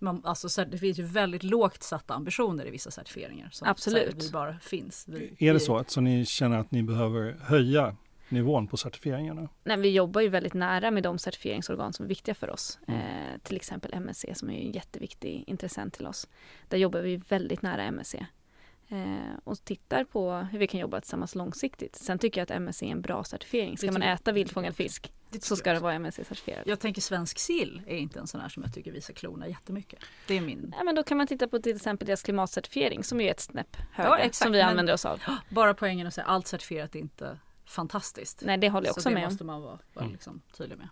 man, alltså, det finns ju väldigt lågt satta ambitioner i vissa certifieringar. Som Absolut. vi bara finns. Vi, är det så att så ni känner att ni behöver höja nivån på certifieringarna? Nej, vi jobbar ju väldigt nära med de certifieringsorgan som är viktiga för oss. Mm. Eh, till exempel MSC som är en jätteviktig intressent till oss. Där jobbar vi väldigt nära MSC. Eh, och tittar på hur vi kan jobba tillsammans långsiktigt. Sen tycker jag att MSC är en bra certifiering. Ska man äta vildfångad fisk så ska det vara MSC-certifierat. Jag tänker svensk sill är inte en sån här som jag tycker visar klorna jättemycket. Det är min. Ja, men då kan man titta på till exempel deras klimatcertifiering som är ett snäpp högre ja, exakt, som vi använder oss av. Bara poängen att säga allt certifierat är inte fantastiskt. Nej, det håller jag också så med om. det måste man vara, vara mm. liksom tydlig med.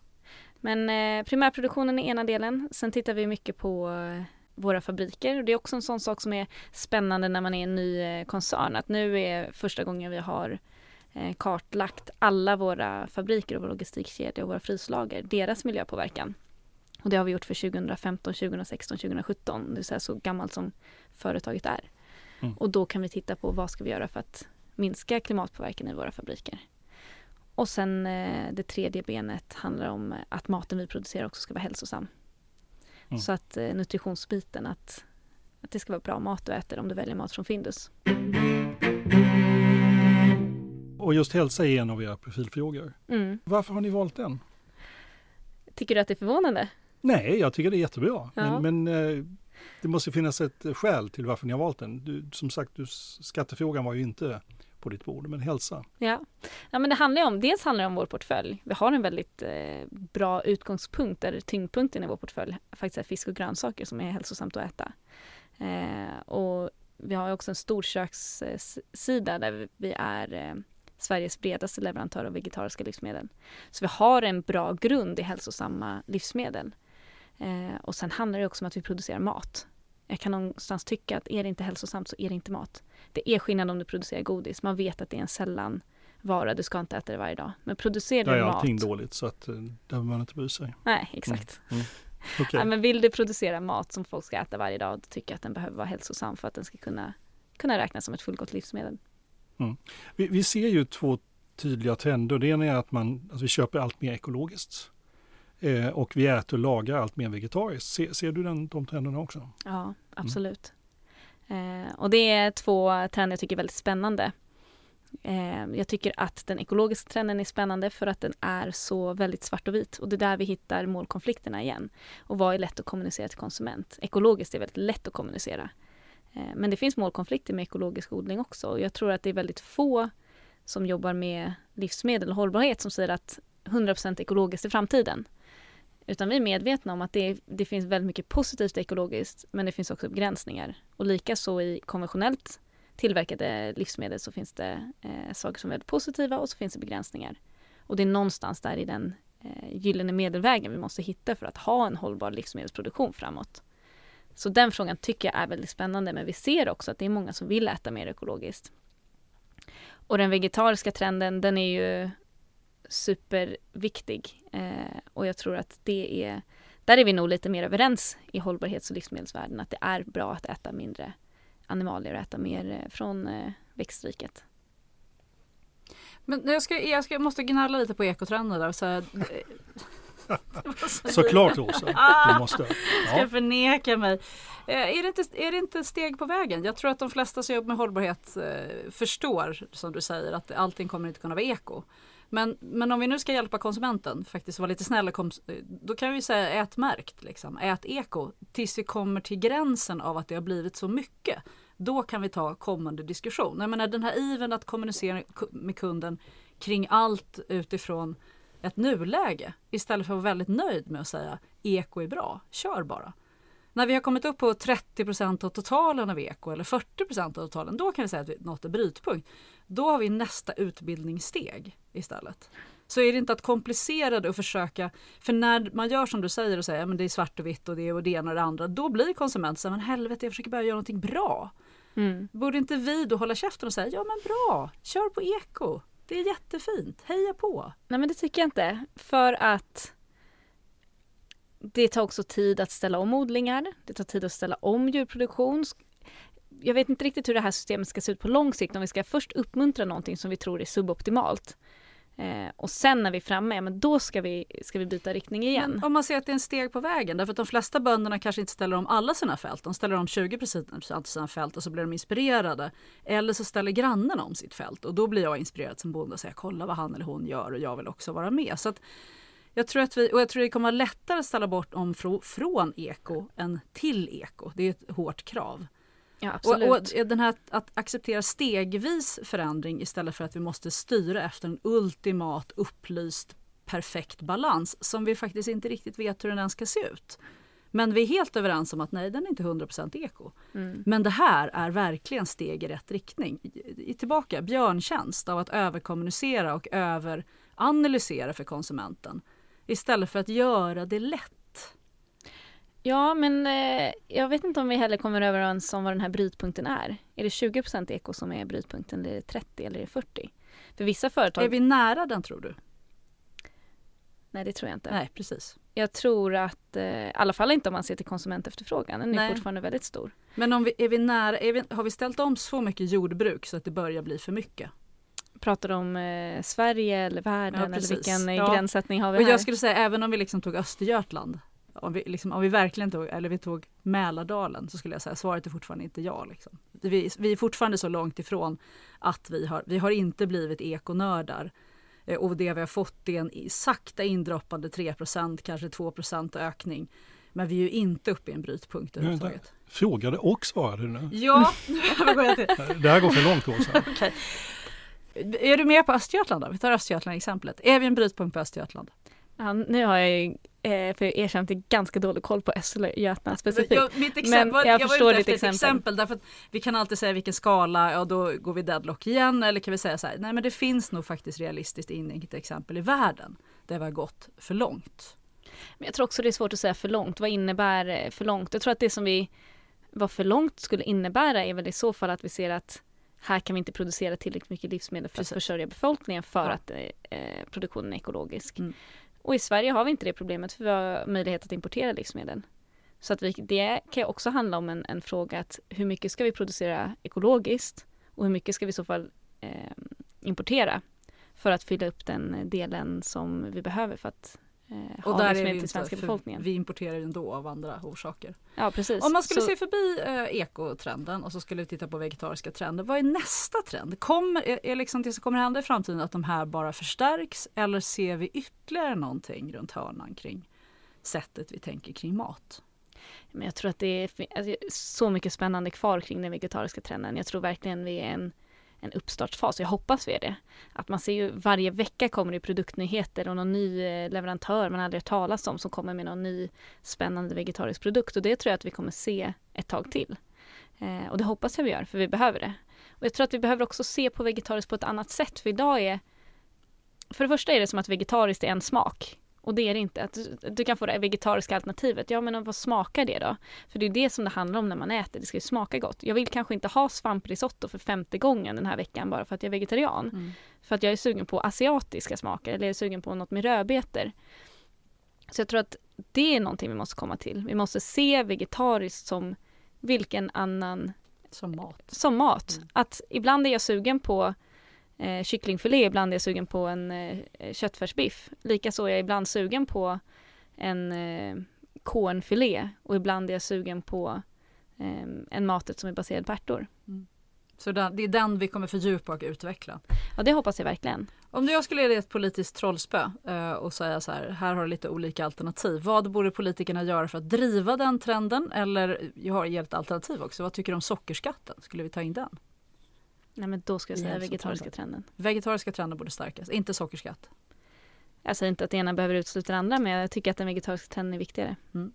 Men eh, primärproduktionen är ena delen. Sen tittar vi mycket på eh, våra fabriker. Det är också en sån sak som är spännande när man är en ny eh, koncern. Att nu är första gången vi har eh, kartlagt alla våra fabriker och vår logistikkedja och våra fryslager, deras miljöpåverkan. Och det har vi gjort för 2015, 2016, 2017, det vill säga så gammalt som företaget är. Mm. Och då kan vi titta på vad ska vi göra för att minska klimatpåverkan i våra fabriker. Och sen eh, det tredje benet handlar om att maten vi producerar också ska vara hälsosam. Mm. Så att eh, nutritionsbiten, att, att det ska vara bra mat du äter om du väljer mat från Findus. Och just hälsa är en av era profilfrågor. Mm. Varför har ni valt den? Tycker du att det är förvånande? Nej, jag tycker det är jättebra. Ja. Men, men eh, det måste finnas ett skäl till varför ni har valt den. Du, som sagt, du, skattefrågan var ju inte på ditt bord, men hälsa. Ja, ja men det handlar om, dels handlar det om vår portfölj. Vi har en väldigt eh, bra utgångspunkt där tyngdpunkten i vår portfölj faktiskt är fisk och grönsaker som är hälsosamt att äta. Eh, och vi har också en storkökssida där vi är eh, Sveriges bredaste leverantör av vegetariska livsmedel. Så vi har en bra grund i hälsosamma livsmedel. Eh, och sen handlar det också om att vi producerar mat. Jag kan någonstans tycka att är det inte hälsosamt så är det inte mat. Det är skillnad om du producerar godis. Man vet att det är en sällan vara, du ska inte äta det varje dag. Men producerar du mat. Där är allting dåligt så att eh, där behöver man inte bry sig. Nej, exakt. Mm. Mm. Okay. Ja, men vill du producera mat som folk ska äta varje dag, då tycker jag att den behöver vara hälsosam för att den ska kunna, kunna räknas som ett fullgott livsmedel. Mm. Vi, vi, ser ju två tydliga trender. Det ena är att, man, att vi köper allt mer ekologiskt. Eh, och vi äter och lagar allt mer vegetariskt. Se, ser du den, de trenderna också? Ja, absolut. Mm. Eh, och det är två trender jag tycker är väldigt spännande. Eh, jag tycker att den ekologiska trenden är spännande för att den är så väldigt svart och vit och det är där vi hittar målkonflikterna igen. Och vad är lätt att kommunicera till konsument? Ekologiskt är väldigt lätt att kommunicera. Eh, men det finns målkonflikter med ekologisk odling också jag tror att det är väldigt få som jobbar med livsmedel och hållbarhet som säger att 100% ekologiskt är framtiden. Utan vi är medvetna om att det, det finns väldigt mycket positivt ekologiskt men det finns också begränsningar. Och likaså i konventionellt tillverkade livsmedel så finns det eh, saker som är väldigt positiva och så finns det begränsningar. Och det är någonstans där i den eh, gyllene medelvägen vi måste hitta för att ha en hållbar livsmedelsproduktion framåt. Så den frågan tycker jag är väldigt spännande men vi ser också att det är många som vill äta mer ekologiskt. Och den vegetariska trenden den är ju superviktig eh, och jag tror att det är där är vi nog lite mer överens i hållbarhets och livsmedelsvärlden att det är bra att äta mindre animalier och äta mer eh, från eh, växtriket. Men jag, ska, jag ska, måste gnälla lite på ekotrender där. Så här, eh, Såklart ah, du måste. Ja. Ska förneka mig. Är det, inte, är det inte steg på vägen? Jag tror att de flesta som jobbar med hållbarhet förstår, som du säger, att allting kommer inte kunna vara eko. Men, men om vi nu ska hjälpa konsumenten, faktiskt vara lite snälla, då kan vi säga ät märkt, liksom. ät eko, tills vi kommer till gränsen av att det har blivit så mycket. Då kan vi ta kommande diskussion. Jag menar den här iven att kommunicera med kunden kring allt utifrån ett nuläge istället för att vara väldigt nöjd med att säga eko är bra, kör bara. När vi har kommit upp på 30% av totalen av eko eller 40% av totalen, då kan vi säga att vi nått en brytpunkt. Då har vi nästa utbildningssteg istället. Så är det inte att komplicera det och försöka, för när man gör som du säger och säger att det är svart och vitt och det och det ena och det andra, då blir konsumenten så men helvete jag försöker bara göra någonting bra. Mm. Borde inte vi då hålla käften och säga ja men bra, kör på eko, det är jättefint, heja på. Nej men det tycker jag inte, för att det tar också tid att ställa om odlingar, det tar tid att ställa om djurproduktion. Jag vet inte riktigt hur det här systemet ska se ut på lång sikt om vi ska först uppmuntra någonting som vi tror är suboptimalt. Eh, och sen när vi är framme, ja, men då ska vi, ska vi byta riktning igen. Men om man ser att det är en steg på vägen, därför att de flesta bönderna kanske inte ställer om alla sina fält. De ställer om 20 av sina fält och så blir de inspirerade. Eller så ställer grannen om sitt fält och då blir jag inspirerad som bonde och säger kolla vad han eller hon gör och jag vill också vara med. Så att jag tror att vi, och jag tror det kommer vara lättare att ställa bort om från eko än till eko. Det är ett hårt krav. Ja, absolut. Och, och, den här att acceptera stegvis förändring istället för att vi måste styra efter en ultimat upplyst perfekt balans som vi faktiskt inte riktigt vet hur den ens ska se ut. Men vi är helt överens om att nej, den är inte 100% eko. Mm. Men det här är verkligen steg i rätt riktning. I, tillbaka, björntjänst av att överkommunicera och överanalysera för konsumenten istället för att göra det lätt. Ja, men eh, jag vet inte om vi heller kommer överens om vad den här brytpunkten är. Är det 20 eko som är brytpunkten, eller är det 30 eller är det 40? För vissa företag... Är vi nära den tror du? Nej, det tror jag inte. Nej, precis. Jag tror att, eh, i alla fall inte om man ser till konsumentefterfrågan, den är Nej. fortfarande väldigt stor. Men om vi, är vi nära, är vi, har vi ställt om så mycket jordbruk så att det börjar bli för mycket? Pratar du om eh, Sverige eller världen ja, eller vilken eh, ja. gränssättning har vi här? Och jag skulle säga även om vi liksom tog Östergötland om vi, liksom, om vi verkligen tog, eller vi tog Mälardalen så skulle jag säga svaret är fortfarande inte ja. Liksom. Vi, vi är fortfarande så långt ifrån att vi har, vi har inte blivit ekonördar. Eh, och det vi har fått är en sakta indroppande 3% kanske 2% ökning. Men vi är ju inte uppe i en brytpunkt överhuvudtaget. Frågade och svarade du nu? Ja, går jag till. det här går för långt Åsa. okay. Är du med på Östergötland då? Vi tar Östergötland exemplet. Är vi en brytpunkt på Östergötland? Ja, nu har jag Eh, för jag erkänner att det är ganska dålig koll på Östergötland specifikt. Jag, mitt exempel, Men jag, jag förstår var ute efter exempel. ett exempel därför att vi kan alltid säga vilken skala, ja då går vi deadlock igen eller kan vi säga så här, nej men det finns nog faktiskt realistiskt inget exempel i världen där vi har gått för långt. Men jag tror också det är svårt att säga för långt. Vad innebär eh, för långt? Jag tror att det som vi vad för långt skulle innebära är väl i så fall att vi ser att här kan vi inte producera tillräckligt mycket livsmedel för Precis. att försörja befolkningen för Ja. att eh, eh, produktionen är ekologisk. Mm. Och i Sverige har vi inte det problemet för vi har möjlighet att importera livsmedel. Så att vi, det kan också handla om en, en fråga att hur mycket ska vi producera ekologiskt och hur mycket ska vi i så fall eh, importera för att fylla upp den delen som vi behöver för att eh, Och där är vi inte, svenska befolkningen. vi importerar ju ändå av andra orsaker. Ja, precis. Om man skulle Så- se förbi eh, ekotrenden och så skulle vi titta på vegetariska trender, vad är nästa trend? Kommer, är, är liksom det som kommer hända i framtiden att de här bara förstärks eller ser vi ytterligare någonting runt hörnan kring sättet vi tänker kring mat? Men jag tror att det är alltså, så mycket spännande kvar kring den vegetariska trenden. Jag tror verkligen vi är en, en uppstartsfas. Jag hoppas vi är det. Att man ser ju varje vecka kommer det produktnyheter och någon ny eh, leverantör man aldrig hört talas om som kommer med någon ny spännande vegetarisk produkt. Och det tror jag att vi kommer se ett tag till. Eh, och det hoppas jag vi gör, för vi behöver det. Och jag tror att vi behöver också se på vegetariskt på ett annat sätt. För idag är för det första är det som att vegetariskt är en smak. Och det är det inte. Att du, du kan få det vegetariska alternativet. Ja men vad smakar det då? För det är det som det handlar om när man äter. Det ska ju smaka gott. Jag vill kanske inte ha svamprisotto för femte gången den här veckan bara för att jag är vegetarian. Mm. För att jag är sugen på asiatiska smaker eller jag är sugen på något med rödbetor. Så jag tror att det är någonting vi måste komma till. Vi måste se vegetariskt som vilken annan Som mat. som mat. Att ibland är jag sugen på eh, kycklingfilé, ibland är jag sugen på en eh, köttfärsbiff. Likaså är jag ibland sugen på en eh, kornfilé och ibland är jag sugen på eh, en maträtt som är baserad på ärtor. Så den, det är den vi kommer fördjupa och utveckla. Ja, det hoppas jag verkligen. Om jag skulle ge dig ett politiskt trollspö eh, och säga så här, här har du lite olika alternativ. Vad borde politikerna göra för att driva den trenden? Eller jag har ett alternativ också. Vad tycker du om sockerskatten? Skulle vi ta in den? Nej, men då ska jag säga vegetariska trenden. Vegetariska trender borde stärkas, inte sockerskatt. Jag säger inte att det ena behöver utesluta det andra, men jag tycker att den vegetariska trenden är viktigare. Mm.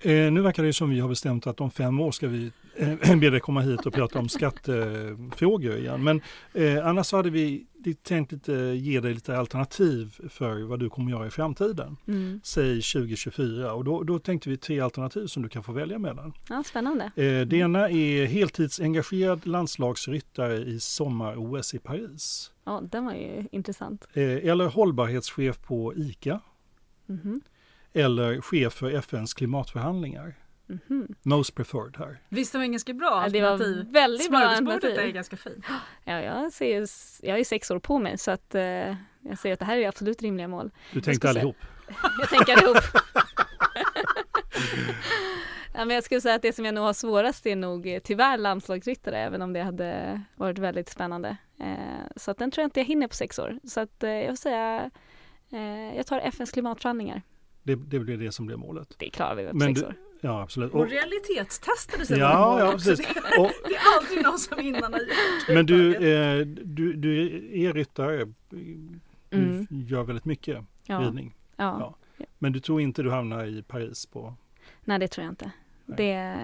Eh, nu verkar det som vi har bestämt att om fem år ska vi be dig komma hit och prata om skattefrågor igen. Men eh, annars så hade vi tänkt lite, ge dig lite alternativ för vad du kommer göra i framtiden. Mm. Säg 2024 och då, då tänkte vi tre alternativ som du kan få välja mellan. Ja, spännande. Eh, det ena är heltidsengagerad landslagsryttare i sommar-OS i Paris. Ja, den var ju intressant. Eh, eller hållbarhetschef på ICA. Mhm. Eller chef för FNs klimatförhandlingar. Mhm. Most preferred här. Visst var ganska bra Ja, det var alternativ? väldigt bra alternativ. är ganska fint. Ja, jag, ser, ju- jag har ju sex år på mig så att eh, jag ser att det här är absolut rimliga mål. Du Jag tänkte säga- allihop. Jag tänker allihop. ja, men jag skulle säga att det som jag nog har svårast är nog eh, tyvärr landslagsryttare, även om det hade varit väldigt spännande. Eh, så att den tror jag inte jag hinner på sex år. Så att eh, jag vill säga, eh, jag tar FNs klimatförhandlingar. Det, det blir det som blir målet. Det klarar vi på Men sex du- år. Ja, absolut. Och Och, realitetstestade sig Ja, ja, precis. Det, Och- det är aldrig någon som innan har gjort. men du, eh, du, du är ryttare. Du Mm. gör väldigt mycket Ja. ridning. Ja. Men du tror inte du hamnar i Paris på... Nej, det tror jag inte. Det,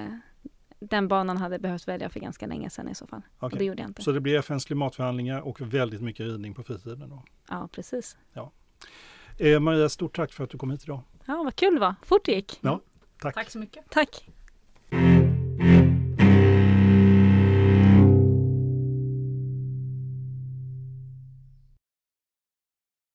den banan hade behövt välja för ganska länge sedan i så fall. Och Okej. det gjorde jag inte. Så det blir FNs klimatförhandlingar och väldigt mycket ridning på fritiden. Då. Ja, precis. Ja. Eh, Maria, stort tack för att du kom hit idag. Ja, vad kul det var. Fort det gick. Ja, tack. Tack så mycket. Tack.